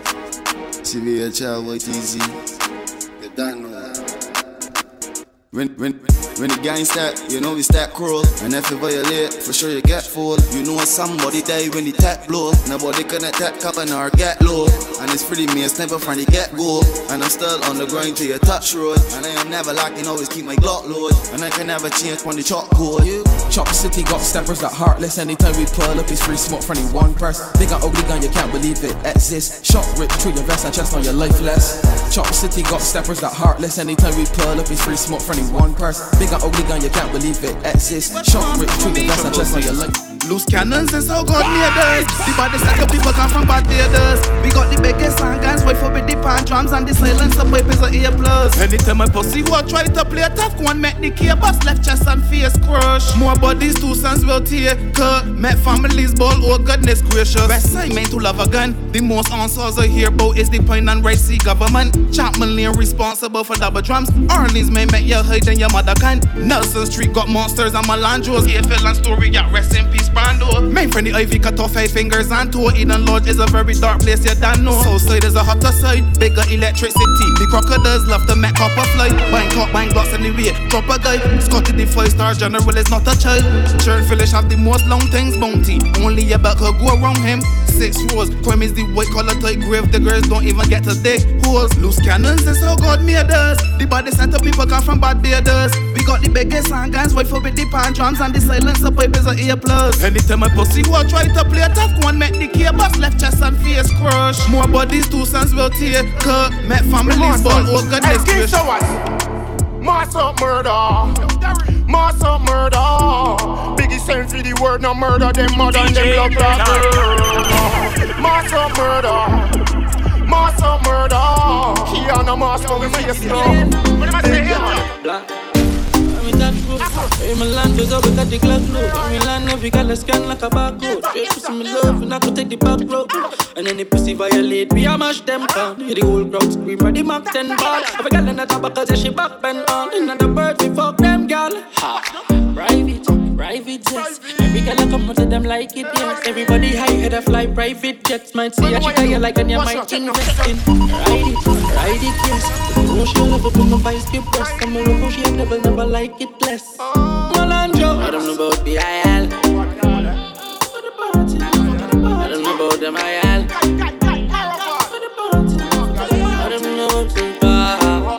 CBHL YTZ. You done know that. When, when, when the gang start, you know we start cruel. And if you violate, for sure you get full. You know somebody die when the tap blow. Nobody can attack up and or get low. And it's pretty me, it's never from the get go. And I'm still on the grind till you touch road. And I am never lacking, always keep my Glock load. And I can never change when the chalk code. Chop City got steppers that heartless. Anytime we pull up, it's free smoke from the one press. They got ugly gun, you can't believe it exists. Shot rip through your vest and chest on your lifeless. Chop City got steppers that heartless. Anytime we pull up, it's free smoke from the one press. They got ugly gun, you can't believe it exists. Shot rip through your vest and chest on your life. Loose cannons is how God made us. The body set up people come from bad Barbados. We got the biggest handguns, wait for with the pan drums and the silence of weapons are A plus. Anytime my pussy who try to play a tough, one make the key left chest and face crush. More bodies, two sons will tear cut. Met families ball, oh goodness gracious. Best side meant to love a gun. The most answers I hear about is the point and right see government. Chapman Lane responsible for double drums. Orleans may make your hide and your mother can. Nelson Street got monsters and Melandros. AFL and story got rest in peace Brando. Main Friendly Ivy cut off five fingers and toe. Eden Lodge is a very dark place, you don't know. Southside is a hotter side, bigger electricity. The crocodiles love the Mac copper fly. Bang top, bang blocks anyway. Drop a guy. Scotty the five star general is not a child. Churn Phyllis have the most long things bounty. Only a could go around him. Six rows. Crime is the white collar type grave. The girls don't even get to dig holes. Loose cannons is how God made us. The body center people come from bad Barbados. We got the biggest guns, wait for with the pan drums and the silencer pipe is a ear plus. Anytime my pussy will try to play a tough one, make the cables left chest and face crush. More bodies, two sons will tear cut. Met families, but oh goodness gracious. Mass up murder. Mass up murder. Biggie send for the word, no murder them mother and them blood clot Mass up murder. Mass up murder. He on a mass for me face now. What am I saying? In my land, there's always got the Glock load. In my land, every girl scan like a barcode. Straight pussy me love, and I could take the back road. And any pussy violate, we a mash them down. Hear the whole crowd scream for the Mac 10 ball. Every girl in the top because she back bend on. Another bird, we fuck them girl. Ha, private private jets. Every girl I come to them like it, yes. Everybody high head a fly private jets. Might see a chick you like and you might invest in. Ride it, ride it, yes. Oh, she love up in my vice keep breast. I'm a robo, she never, never like it less. Malandro, I don't know about the IL. I don't know about them IL. I don't know about the bar.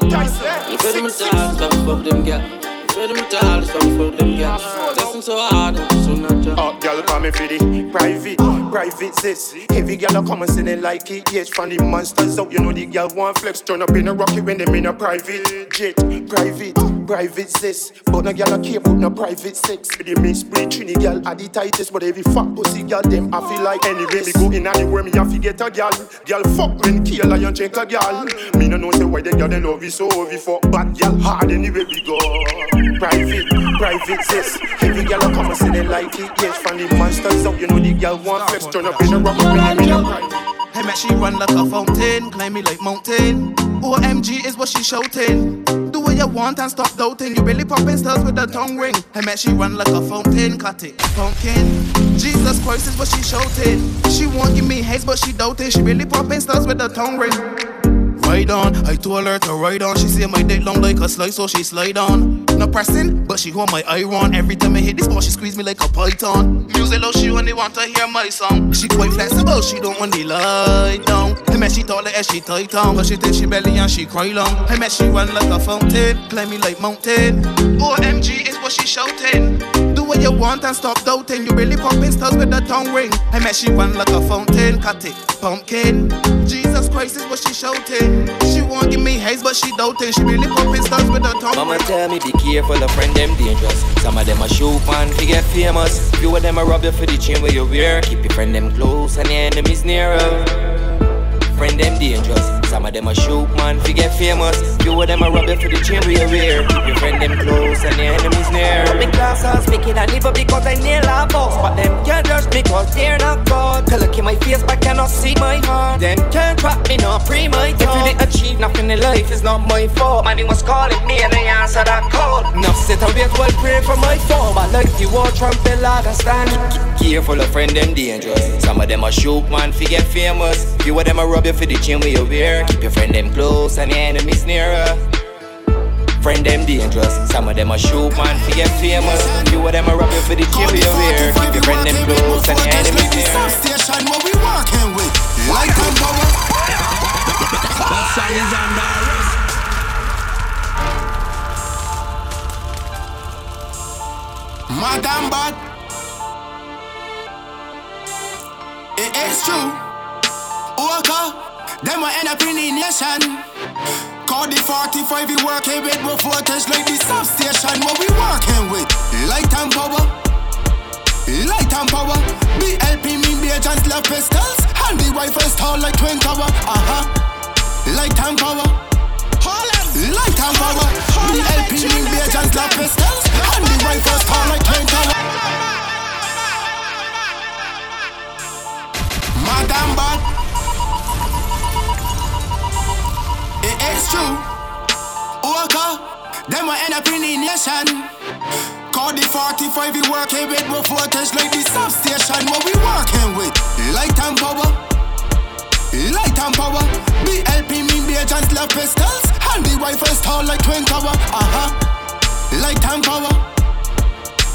You feel me talk, stop fuck them girl. Feel me talk, stop fuck them girl. Testing so hard, so natural. Oh, girl, call me for the private private sis. Heavy girl come and sing it like it. Yes, from the monsters out, you know the girl want flex. Turn up in a rocket when them in a private jet. Private, private sis. But no girl a care about no private sex. The mix breed trini girl are the tightest, but every fuck pussy girl them I feel like anyway me go in anywhere me have to get a girl. Girl fuck when kill lion check a girl. Me no know say why the girl they love you so we fuck bad girl hard anywhere we go. Private, private sis. Heavy girl come and sing it like it. Yes, from the monsters out, you know the girl want flex. Turn up in a rock, in a right. Hey, man, she run like a fountain, climb me like mountain. OMG is what she shouting. Do what you want and stop doubting. You really popping stars with a tongue ring. Hey, man, she run like a fountain, cut it, pumpkin. Jesus Christ is what she shouting. She won't give me haze, but she doubting. She really popping stars with a tongue ring ride on. I told her to ride on. She say my dick long like a slice, so she slide on. No pressing, but she hold my iron. Every time I hit this ball, she squeeze me like a python. Music low, she only want to hear my song. She quite flexible, she don't want to lie down. I met she taller as she tight on, but she think she belly and she cry long. I met she run like a fountain, climb me like mountain. OMG is what she shouting. Do what you want and stop doubting. You really popping stars with the tongue ring. I met she run like a fountain, cut it, pumpkin. Jesus Christ is what she shouting. She won't give me haze, but she doubting. She really popping stars with her tongue. Mama tell me be careful, the friend them dangerous. Some of them a show pan, fi get famous. Few of them a rob you for the chain where you wear. Keep your friend them close and your enemies nearer. Friend them dangerous. Some of them a shoot man fi get famous. Few of them a rub you for the chain you wear. Keep your friend them close and your enemies near. Big glass are speaking and live because I nail a boss. But them can't judge me cause they're not God. Tell look in my face but cannot see my heart. Them can't trap me no pre my If you didn't achieve nothing in life, it's not my fault. Money was calling me and I answer that call. Enough sit and wait while pray for my fall. But like the war trumpet like a stand. Careful of friend them dangerous. Some of them a shoot man fi get famous. Few of them a rub you for the chain you wear. Keep your friend them close and your enemies nearer. Friend them dangerous. Some of them a shoot man to get famous. Few of them a rob you for the chain you wear. Keep your friend them close and your enemies nearer. Station where we walking with light and power. That song is under arrest. Madam Bad. It is true. Walker. Them will end up in the nation. Call the 45 we working with more voters like the substation what we working with. Light and power. Light and power. BLP mean the agents love pistols. And the rifles tall like twin tower. Uh-huh. Light and power. Light and power. BLP mean the agents love pistols. And the rifles tall like twin tower. Madam Bad. It's true. Walker, them will end up in the nation. Call the 45 we working with more voters like the substation. what we working with. Light and power. Light and power. BLP mean be agents love pistols. And the rifles tall like twin tower. Uh huh. Light and power.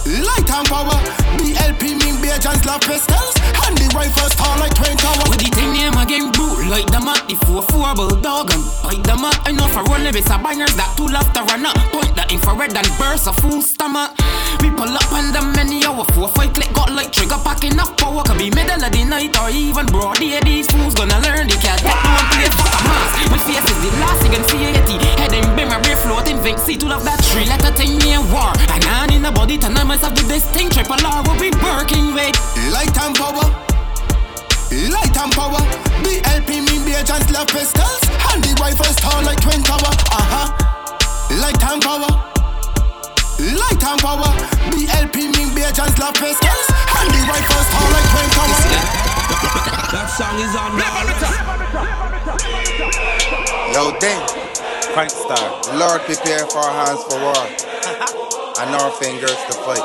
Light and power. BLP mean be agents love pistols. And the rifles tall like twin tower. With the thing name again, boot like the mat. The four four bulldog and bite the mat. I know for run it's a bangers that two love to run up. Point the infrared and burst a full stomach. We pull up on the many hour four five click got like trigger pack enough power. Could be middle of the night or even broad day. These fools gonna learn they can't get no one play for a mask. My face is the last thing and see it. Head and a ray floating Vinc see to love that tree. Let a me a war. And in the body turn myself to this thing. Triple R will be working with. Light and power. Light and power. BLP mean be agents love pistols. And the rifles tall like twin tower. Uh huh. Light and power. Light and power. BLP mean be agents love pistols. And the rifles tall like twin tower. That song is on now. Yo, ding. Frank Star. Lord, prepare for our hands for war. And our fingers to fight.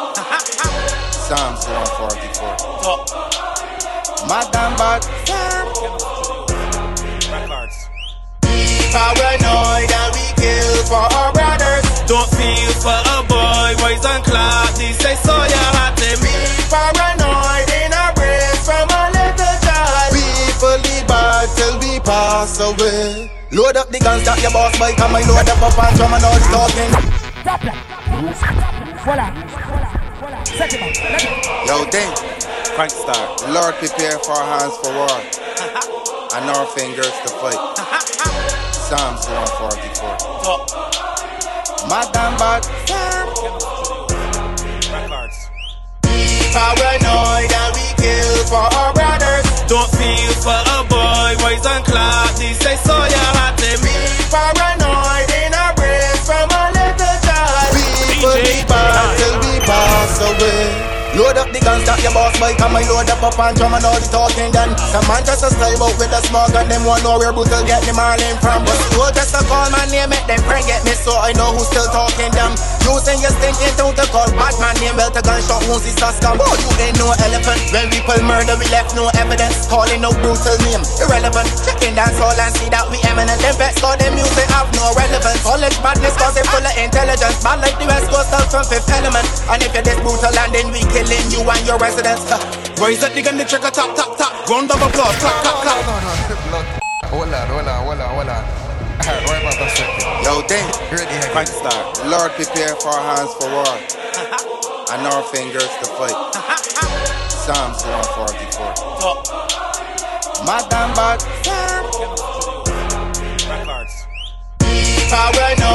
Psalms 144. Madam bad. Paranoid and we kill for our brothers. Don't feel for a boy, boys and clap. They say so you have to be paranoid in our brains from a little child. People lead bad till we pass away. Load up the guns that your boss buy, come I load up up and drum and all the talking. Voila. Yo, ding. Frank Star. Lord, prepare for our hands for war. and our fingers to fight. Psalms 144. Madam bad. Paranoid and we kill for our brothers. Don't feel for a boy, boys and clap. They say so you have to be paranoid Yo Load up the guns that your boss buy, come I load up up and drum and all the talking done. Some man just a style out with a small gun, them want know where brutal get them all in from. But you just a call my name, make them pray get me so I know who's still talking them. Using your stinking tongue to call bad man name, belt a gunshot wounds is a scam. Oh, you ain't no elephant. When people murder, we left no evidence. Calling no brutal name, irrelevant. Checking dance all and see that we eminent. Them vets call them music have no relevance. College badness cause they full of intelligence. Bad like the West Coast from Fifth Element. And if you're this brutal and then we killing you and your residents. Rise up the gun, the trigger, tap, tap, tap. Round of applause, clap, clap, clap. Hold on, hold on, hold on, hold on. Alright, right about that second. Yo, ding. Frank Star. Lord, prepare for our hands for war. and our fingers to fight. Psalms 144. Madam bad. Paranoid and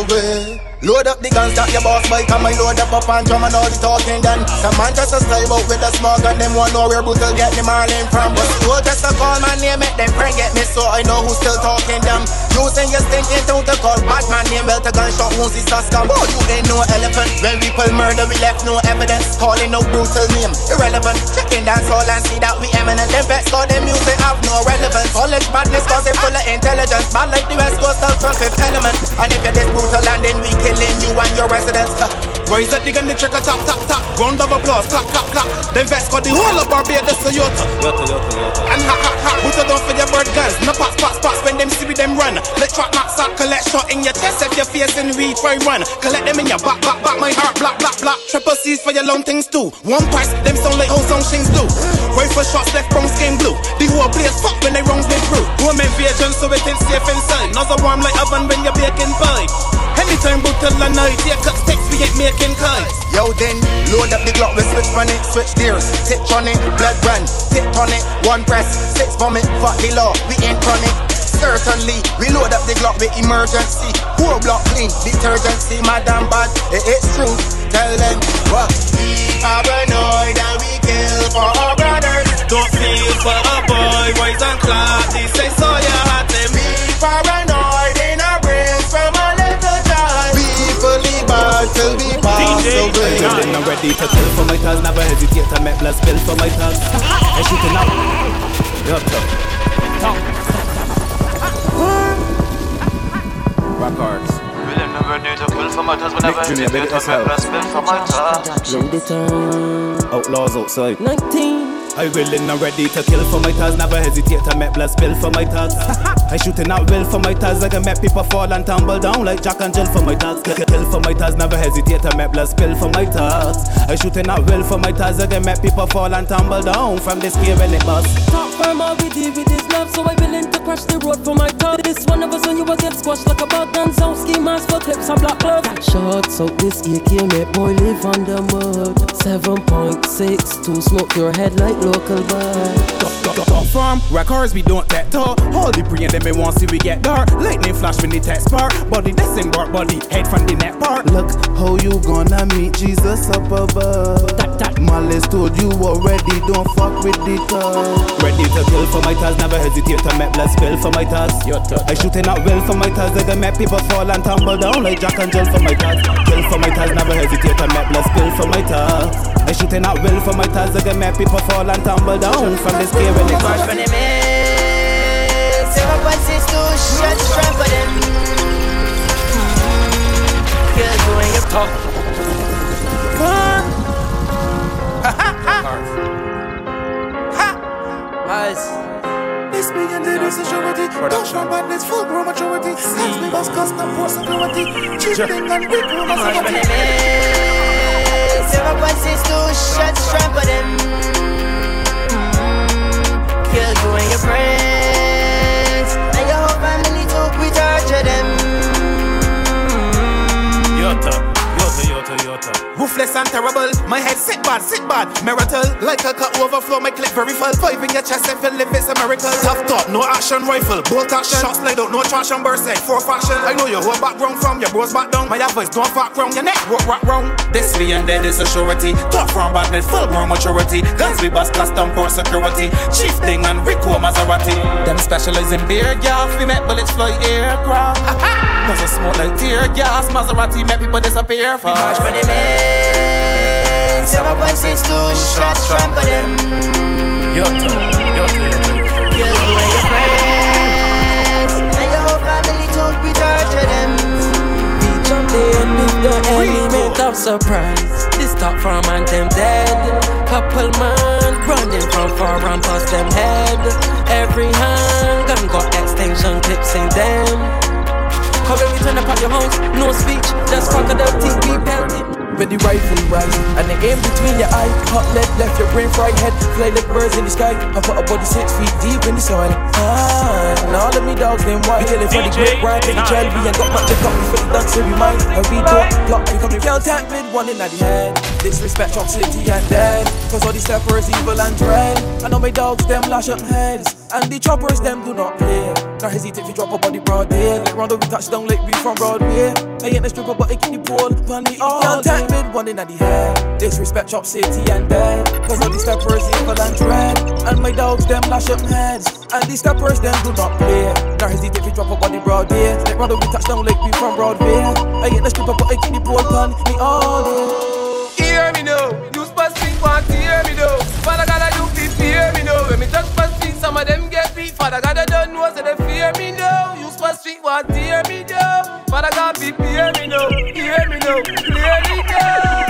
away. Load up the guns that your boss buy, come I load up up and drum and all the talking done. Some man just a style out with a small gun, them want know where brutal get them all in from. But you just a call my name, make them pray get me so I know who's still talking them. Using your stinking tongue to call bad man name, belt a gunshot wounds is a scam. Oh, you ain't no elephant. When people murder, we left no evidence. Calling no brutal name, irrelevant. Checking dance all and see that we eminent. Them vets call them music have no relevance. College badness cause they full of intelligence. Bad like the West Coast out from Fifth Element. And if you're this brutal and then we killing you and your residents. Rise up the gun, the trigger, tap, tap, tap. Round of applause, clap, clap, clap. Them vets got the whole of Barbados to Yota. Yota, Yota, Yota. And ha, ha, ha. Put it down for your bird guns. No pass, pass, pass. When them see with them run. Let trap, max out, collect shot in your chest. If you're facing reach, try run. Collect them in your back, back, back. My heart, black, black, black. Triple C's for your long things too. One price, them sound like whole song things do. Rifle shots left from skin blue. The whole place fuck when they wrongs been through. Woman invasion, so it is safe inside. Nozzle warm like oven when you're baking pie. Anytime brutal and night, yeah, cut sticks, we ain't making kites. Yo, then load up the Glock, we switch on it, switch gears, tip on it, blood run, tip on it, one press, six vomit, fuck the law, we ain't on it. Certainly, we load up the Glock with emergency, whole block clean, detergency, madam bad, it, it's true. Tell them what. We paranoid and we kill for our brothers. Don't feel for a boy, boys and clap. They say so you had to be paranoid away. Then I'm ready to kill for my thugs, never hesitate to make blood spill for my thugs. And shooting out. Yup, top. Records. Nick Junior, big yourself. Outlaws outside. 19. I willing and ready to kill for my tags, never hesitate to make blood spill for my tags. I shooting out will for my tags, I can make people fall and tumble down like Jack and Jill for my tags. Kill, kill for my tags, never hesitate to make blood spill for my tags. I shooting out will for my tags, I can make people fall and tumble down from this gear when it bust. Top firm already with his love, so I willing to crash the road for my top. This one of us when you was get squashed like a bug and so ski mask for clips and black glove. Short so this AK make boy live on the mud. 7.6 to smoke your head like local bud. Top farm, records we don't that tall. All the pre and them me want see we get dark. Lightning flash when the text spark. Body that's in work, body head from the net part. Look how you gonna meet Jesus up above. Malice told you already, don't fuck with the talk. Ready to kill for my task, never hesitate to make blood spill for my task. I shooting out well for my task, they can make people fall and tumble down like Jack and Jill for my task. Kill for my task, never hesitate to make blood spill for my task. I shooting out well for my task, they can make people fall and tumble down from this gear when it March for them is Zero point six two shots strong for them. Girl, go in your pop Eyes. This me and then is a surety. Touch from badness, full grown maturity. Since me boss custom for security. Cheating and rip room March for them maturity. is Zero point six two shots strong for them. Girl, go and your friends we torture them. Yota, yota, yota, yota. Ruthless and terrible. My head sick bad, sick bad. Marital, like a cut overflow. My clip very full. Five in your chest if you live, it's a miracle. Tough top, no action rifle. Bolt action. Shots laid out, no traction burst set. For fashion. I know your whole background from your bros back down. My voice don't fuck round your neck. Rock, rock, round. This me and dead is a surety. Top from badness, full grown maturity. Guns we bust custom for security. Chief thing and Rico Maserati. Them specialize in beer gas. We make bullets fly aircraft. Cause I smoke like tear gas. Maserati make people disappear fast. March for them in Zero point six two shots strong for them Yota, yota, yota. Girl, go and your friends And your whole family too, we torture them Jump in with the element of surprise. This top from and them dead. Couple man running from far and past them head. Every hand gun got extension clips in them. Come and return up at your house, no speech, just the TV belting. With the rifle rise And the aim between your eye Hot lead left your brain fried head. Fly like birds in the sky. I put a body six feet deep in the soil Ah, and all of me dogs wild We killing for the great ride Take the child We ain't got much to me for the dance every mind. And we don't block We come the girl tap with one in the head. Disrespect Chop City and dead Cause all these steppers evil and dread. I know my dogs them lash up heads. And the choppers them do not play Not hesitate to drop a body broad day Like Rondo we touchdown like we from Broadway. I ain't a stripper but I keep the pole Pan me all Girl tap with one in at the head Disrespect Chop City and dead Cause all these steppers evil and dread And my dogs them lash up heads And these steppers them do not play. Not hesitate to drop a body broad day Like Rondo we touchdown like we from Broadway. I ain't a stripper but I keep the pole Pan me all day. Hear me now, you supposed to want to hear me now. Father God, I do beat. Father God, I don't know, so they fear me now. You supposed want to hear me now. Father God, be hear me now, hear me now, clearly now.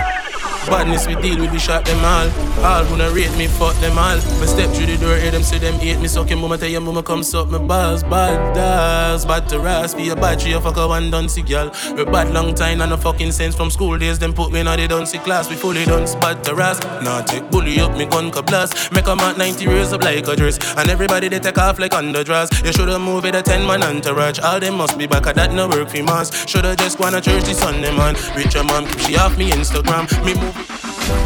Badness we deal with, we shot them all. All who not rate me, fuck them all. Me step through the door, hear them say them hate me. Suck your mama, tell your mama come suck my balls. Bad dogs, bad to rasp. Be a bad tree, a one duncy girl. We bad long time and no fucking sense from school days. Them put me in the duncy class. We fully dunce, bad to rasp. Nah, take bully up, me gun ka blast. Make a mat 90 years up like a dress. And everybody they take off like under draws. You shoulda moved with a 10 man entourage. All them must be back at that no work for mass. Shoulda just gone to church this Sunday, man. Rich your mom, she off me Instagram. Me move.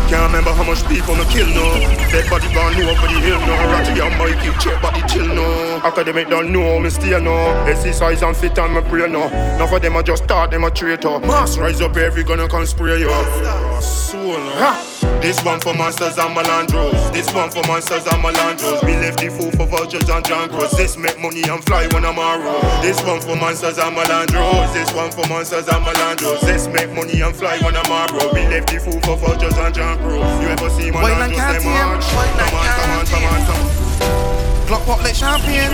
Can't remember how much people no kill no. Dead body gone over the hill no. Ratty and Mikey check body chill no. Academic don't know me stay no. Exercise and fit on my brain no. None of them I just thought them a traitor. Mass rise up every gonna come spray you. Soul. Ha! This one for monsters and malandros. This one for monsters and malandros. We left the food for vultures and jangros. This make money and fly when I'm on road. This one for monsters and malandros. This one for monsters and malandros. This make money and fly when I'm on road. We left the food for vultures and jangros. You ever see malandros them march? Come on, come on, come on, come on. Glock pop like champagne.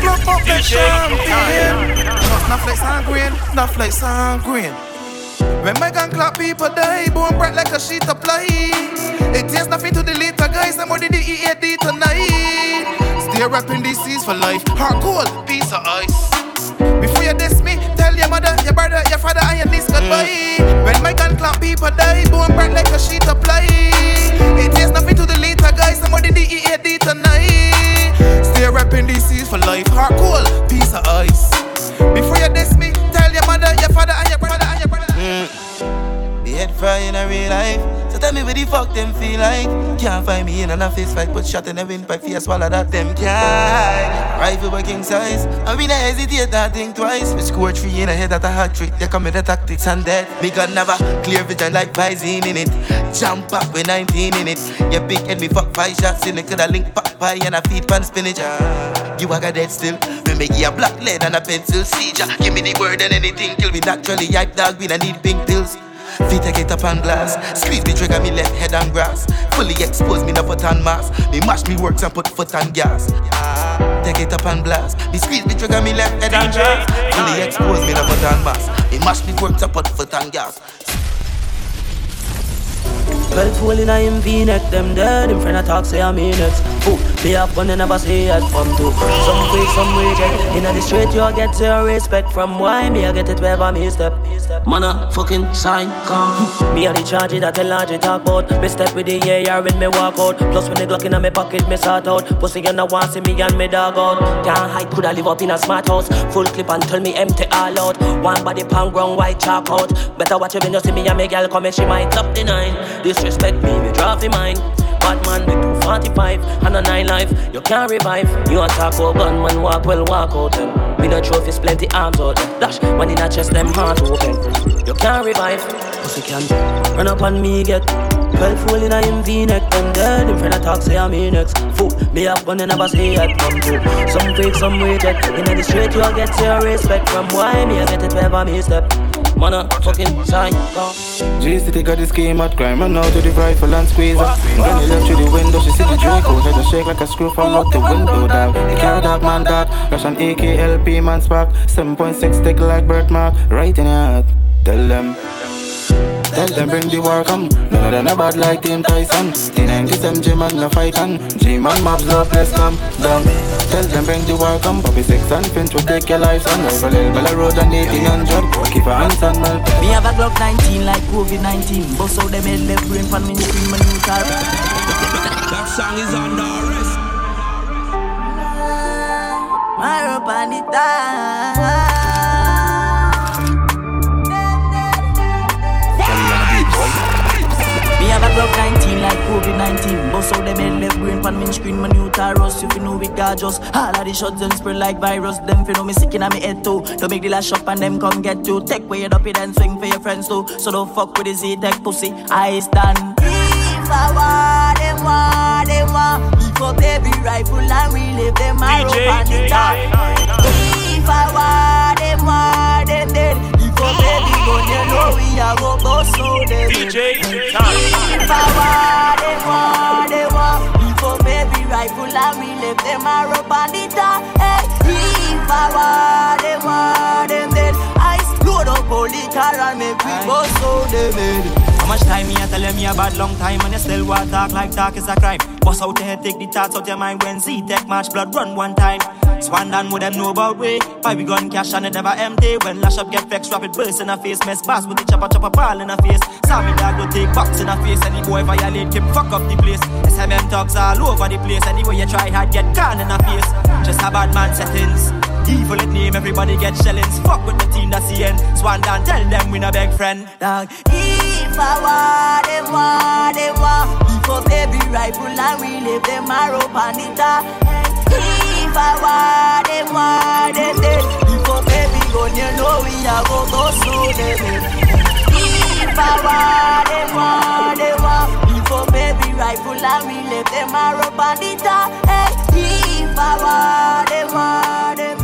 Glock pop like champagne. Not like sanguine, not like sanguine. When my gun clap, people die. Bone bright like a sheet of ply. It takes nothing to delete a guy. Somebody the EAD tonight. Stay rapping DCs for life. Hard cold, piece of ice. Before you diss me, tell your mother, your brother, your father, and your niece goodbye. Mm. When my gun clap, people die. Bone bright like a sheet of ply. It takes nothing to delete a guy. Somebody the EAD tonight. Stay rapping DCs for life. Hard cold, piece of ice. Before you diss me, tell your mother, your father, and your brother, and your brother. Mm. Be head fry in a real life. Tell me what the fuck them feel like. Can't find me in a fist fight, but shot in the windpipe, face swallow that them can Rifle by king size. I mean, I hesitate that think twice. We score three in a head at a hat trick. They come with the tactics and dead. Me got never clear vision like Visine in it. Jump up with 19 in it. You big head, me fuck five shots in it. Coulda link pop pie and a feed pan spinach. Ah, you a got dead still. Me make you a black lead and a pencil seizure. Give me the word and anything till we naturally hype dog. We don't need pink pills. Feet I get up on glass. Squeeze the trigger, me left head on grass. Fully exposed, me no foot on mass. Me mash me works and put foot on gas. Take it up and blast. Me squeeze the trigger, me left head on grass. Fully exposed, me no foot on mass. Me mash me works and put foot on gas. Twelve hole in a him V-neck, them dead. In front of talk, say I'm in it Fool, be up when they never say it From two, some fake, some reject In the street, you get your respect From why me, I get it wherever me step. Man, a fucking sign, come. Me and the charge that tell large talk about. Me step with the AR when me walk out. Plus when the Glock in my pocket, me sort out. Pussy, you know want see me and me dog out. Can't hide, coulda live up in a smart house. Full clip and tell me empty all out. One body pound ground white chalk out. Better watch it when you see me and me girl come and she might top the nine. This disrespect me, me drop in mine. Bad man with 245 and a nine life, you can't revive. You attack or gunman, walk well, walk out them. Me no trophies, plenty arms out. Dash, when in a chest, them heart open. You can't revive, you can run up on me, get 12 fool in a him V-neck Them dead in front of talk say I'm in next Fool, me up when they never say it come true Some fake, some reject In the street you'll get your respect From why me I get it wherever me step Man a fucking sign G-City got the scheme at crime And now to the rifle and squeeze her When he left through the window She see the Draco Let her shake like a screw from out the window down The car dog man that Rush an AKLP man spark. 7.6 stick like birthmark Right in heart Tell them Tell them bring the war come. None of them a bad like Team Tyson. T97 G-Man no fight on. G-Man mobs love let's come down. Tell them bring the war come. Bobby six and Finch will take your life son Rival Hill, Bella Road and 1800 Keep a hands on Mal Me have a Glock 19 like COVID-19 Bust out them head left brain pan me scream my new car That song is under arrest. My rope on the time COVID-19. Bust out them head left brain pan me screen My new Taurus If you know we got just All of the shots them spread like virus. Them feel know me sick in me head too. Don't make the last shop and them come get you. Take way it up it and swing for your friends too. So don't fuck with the Z-Tech pussy. I stand. If I want them want them want. Pick up every rifle and relive them a rope on the top. If I want them want them dead Up gun you know we a go bust out DJ If I want them want them want If up every rifle and relive them a rope on the top Hey, if I want them want them dead I load up all the car and make we bust out them how much time me I tell you a bad long time and you still want talk like talk is a crime. Bust out your head, take the thoughts out your mind when Z tech match blood run one time. Swan down with them know about way. Buy we gun cash and it never empty. When lash up get vexed, rapid burst in a face. Mess bass with the chopper chopper ball in a face. Sammy dog will take box in a face. Any boy violate him fuck up the place. SMM talks all over the place. Anyway you try hard get gone in a face. Just a bad man settings. Evil it name, everybody get shellings. Fuck with the team that's the end. Swan down, tell them we no beg friend. Dog. If I want them, want them, want. If up every rifle and we leave them a rope on it. If I want them, want them dead. Up every gun, you know we a go go slow in. If I want them, want them, want. Up rifle and we leave them a rope on it. If I want them, want them dead.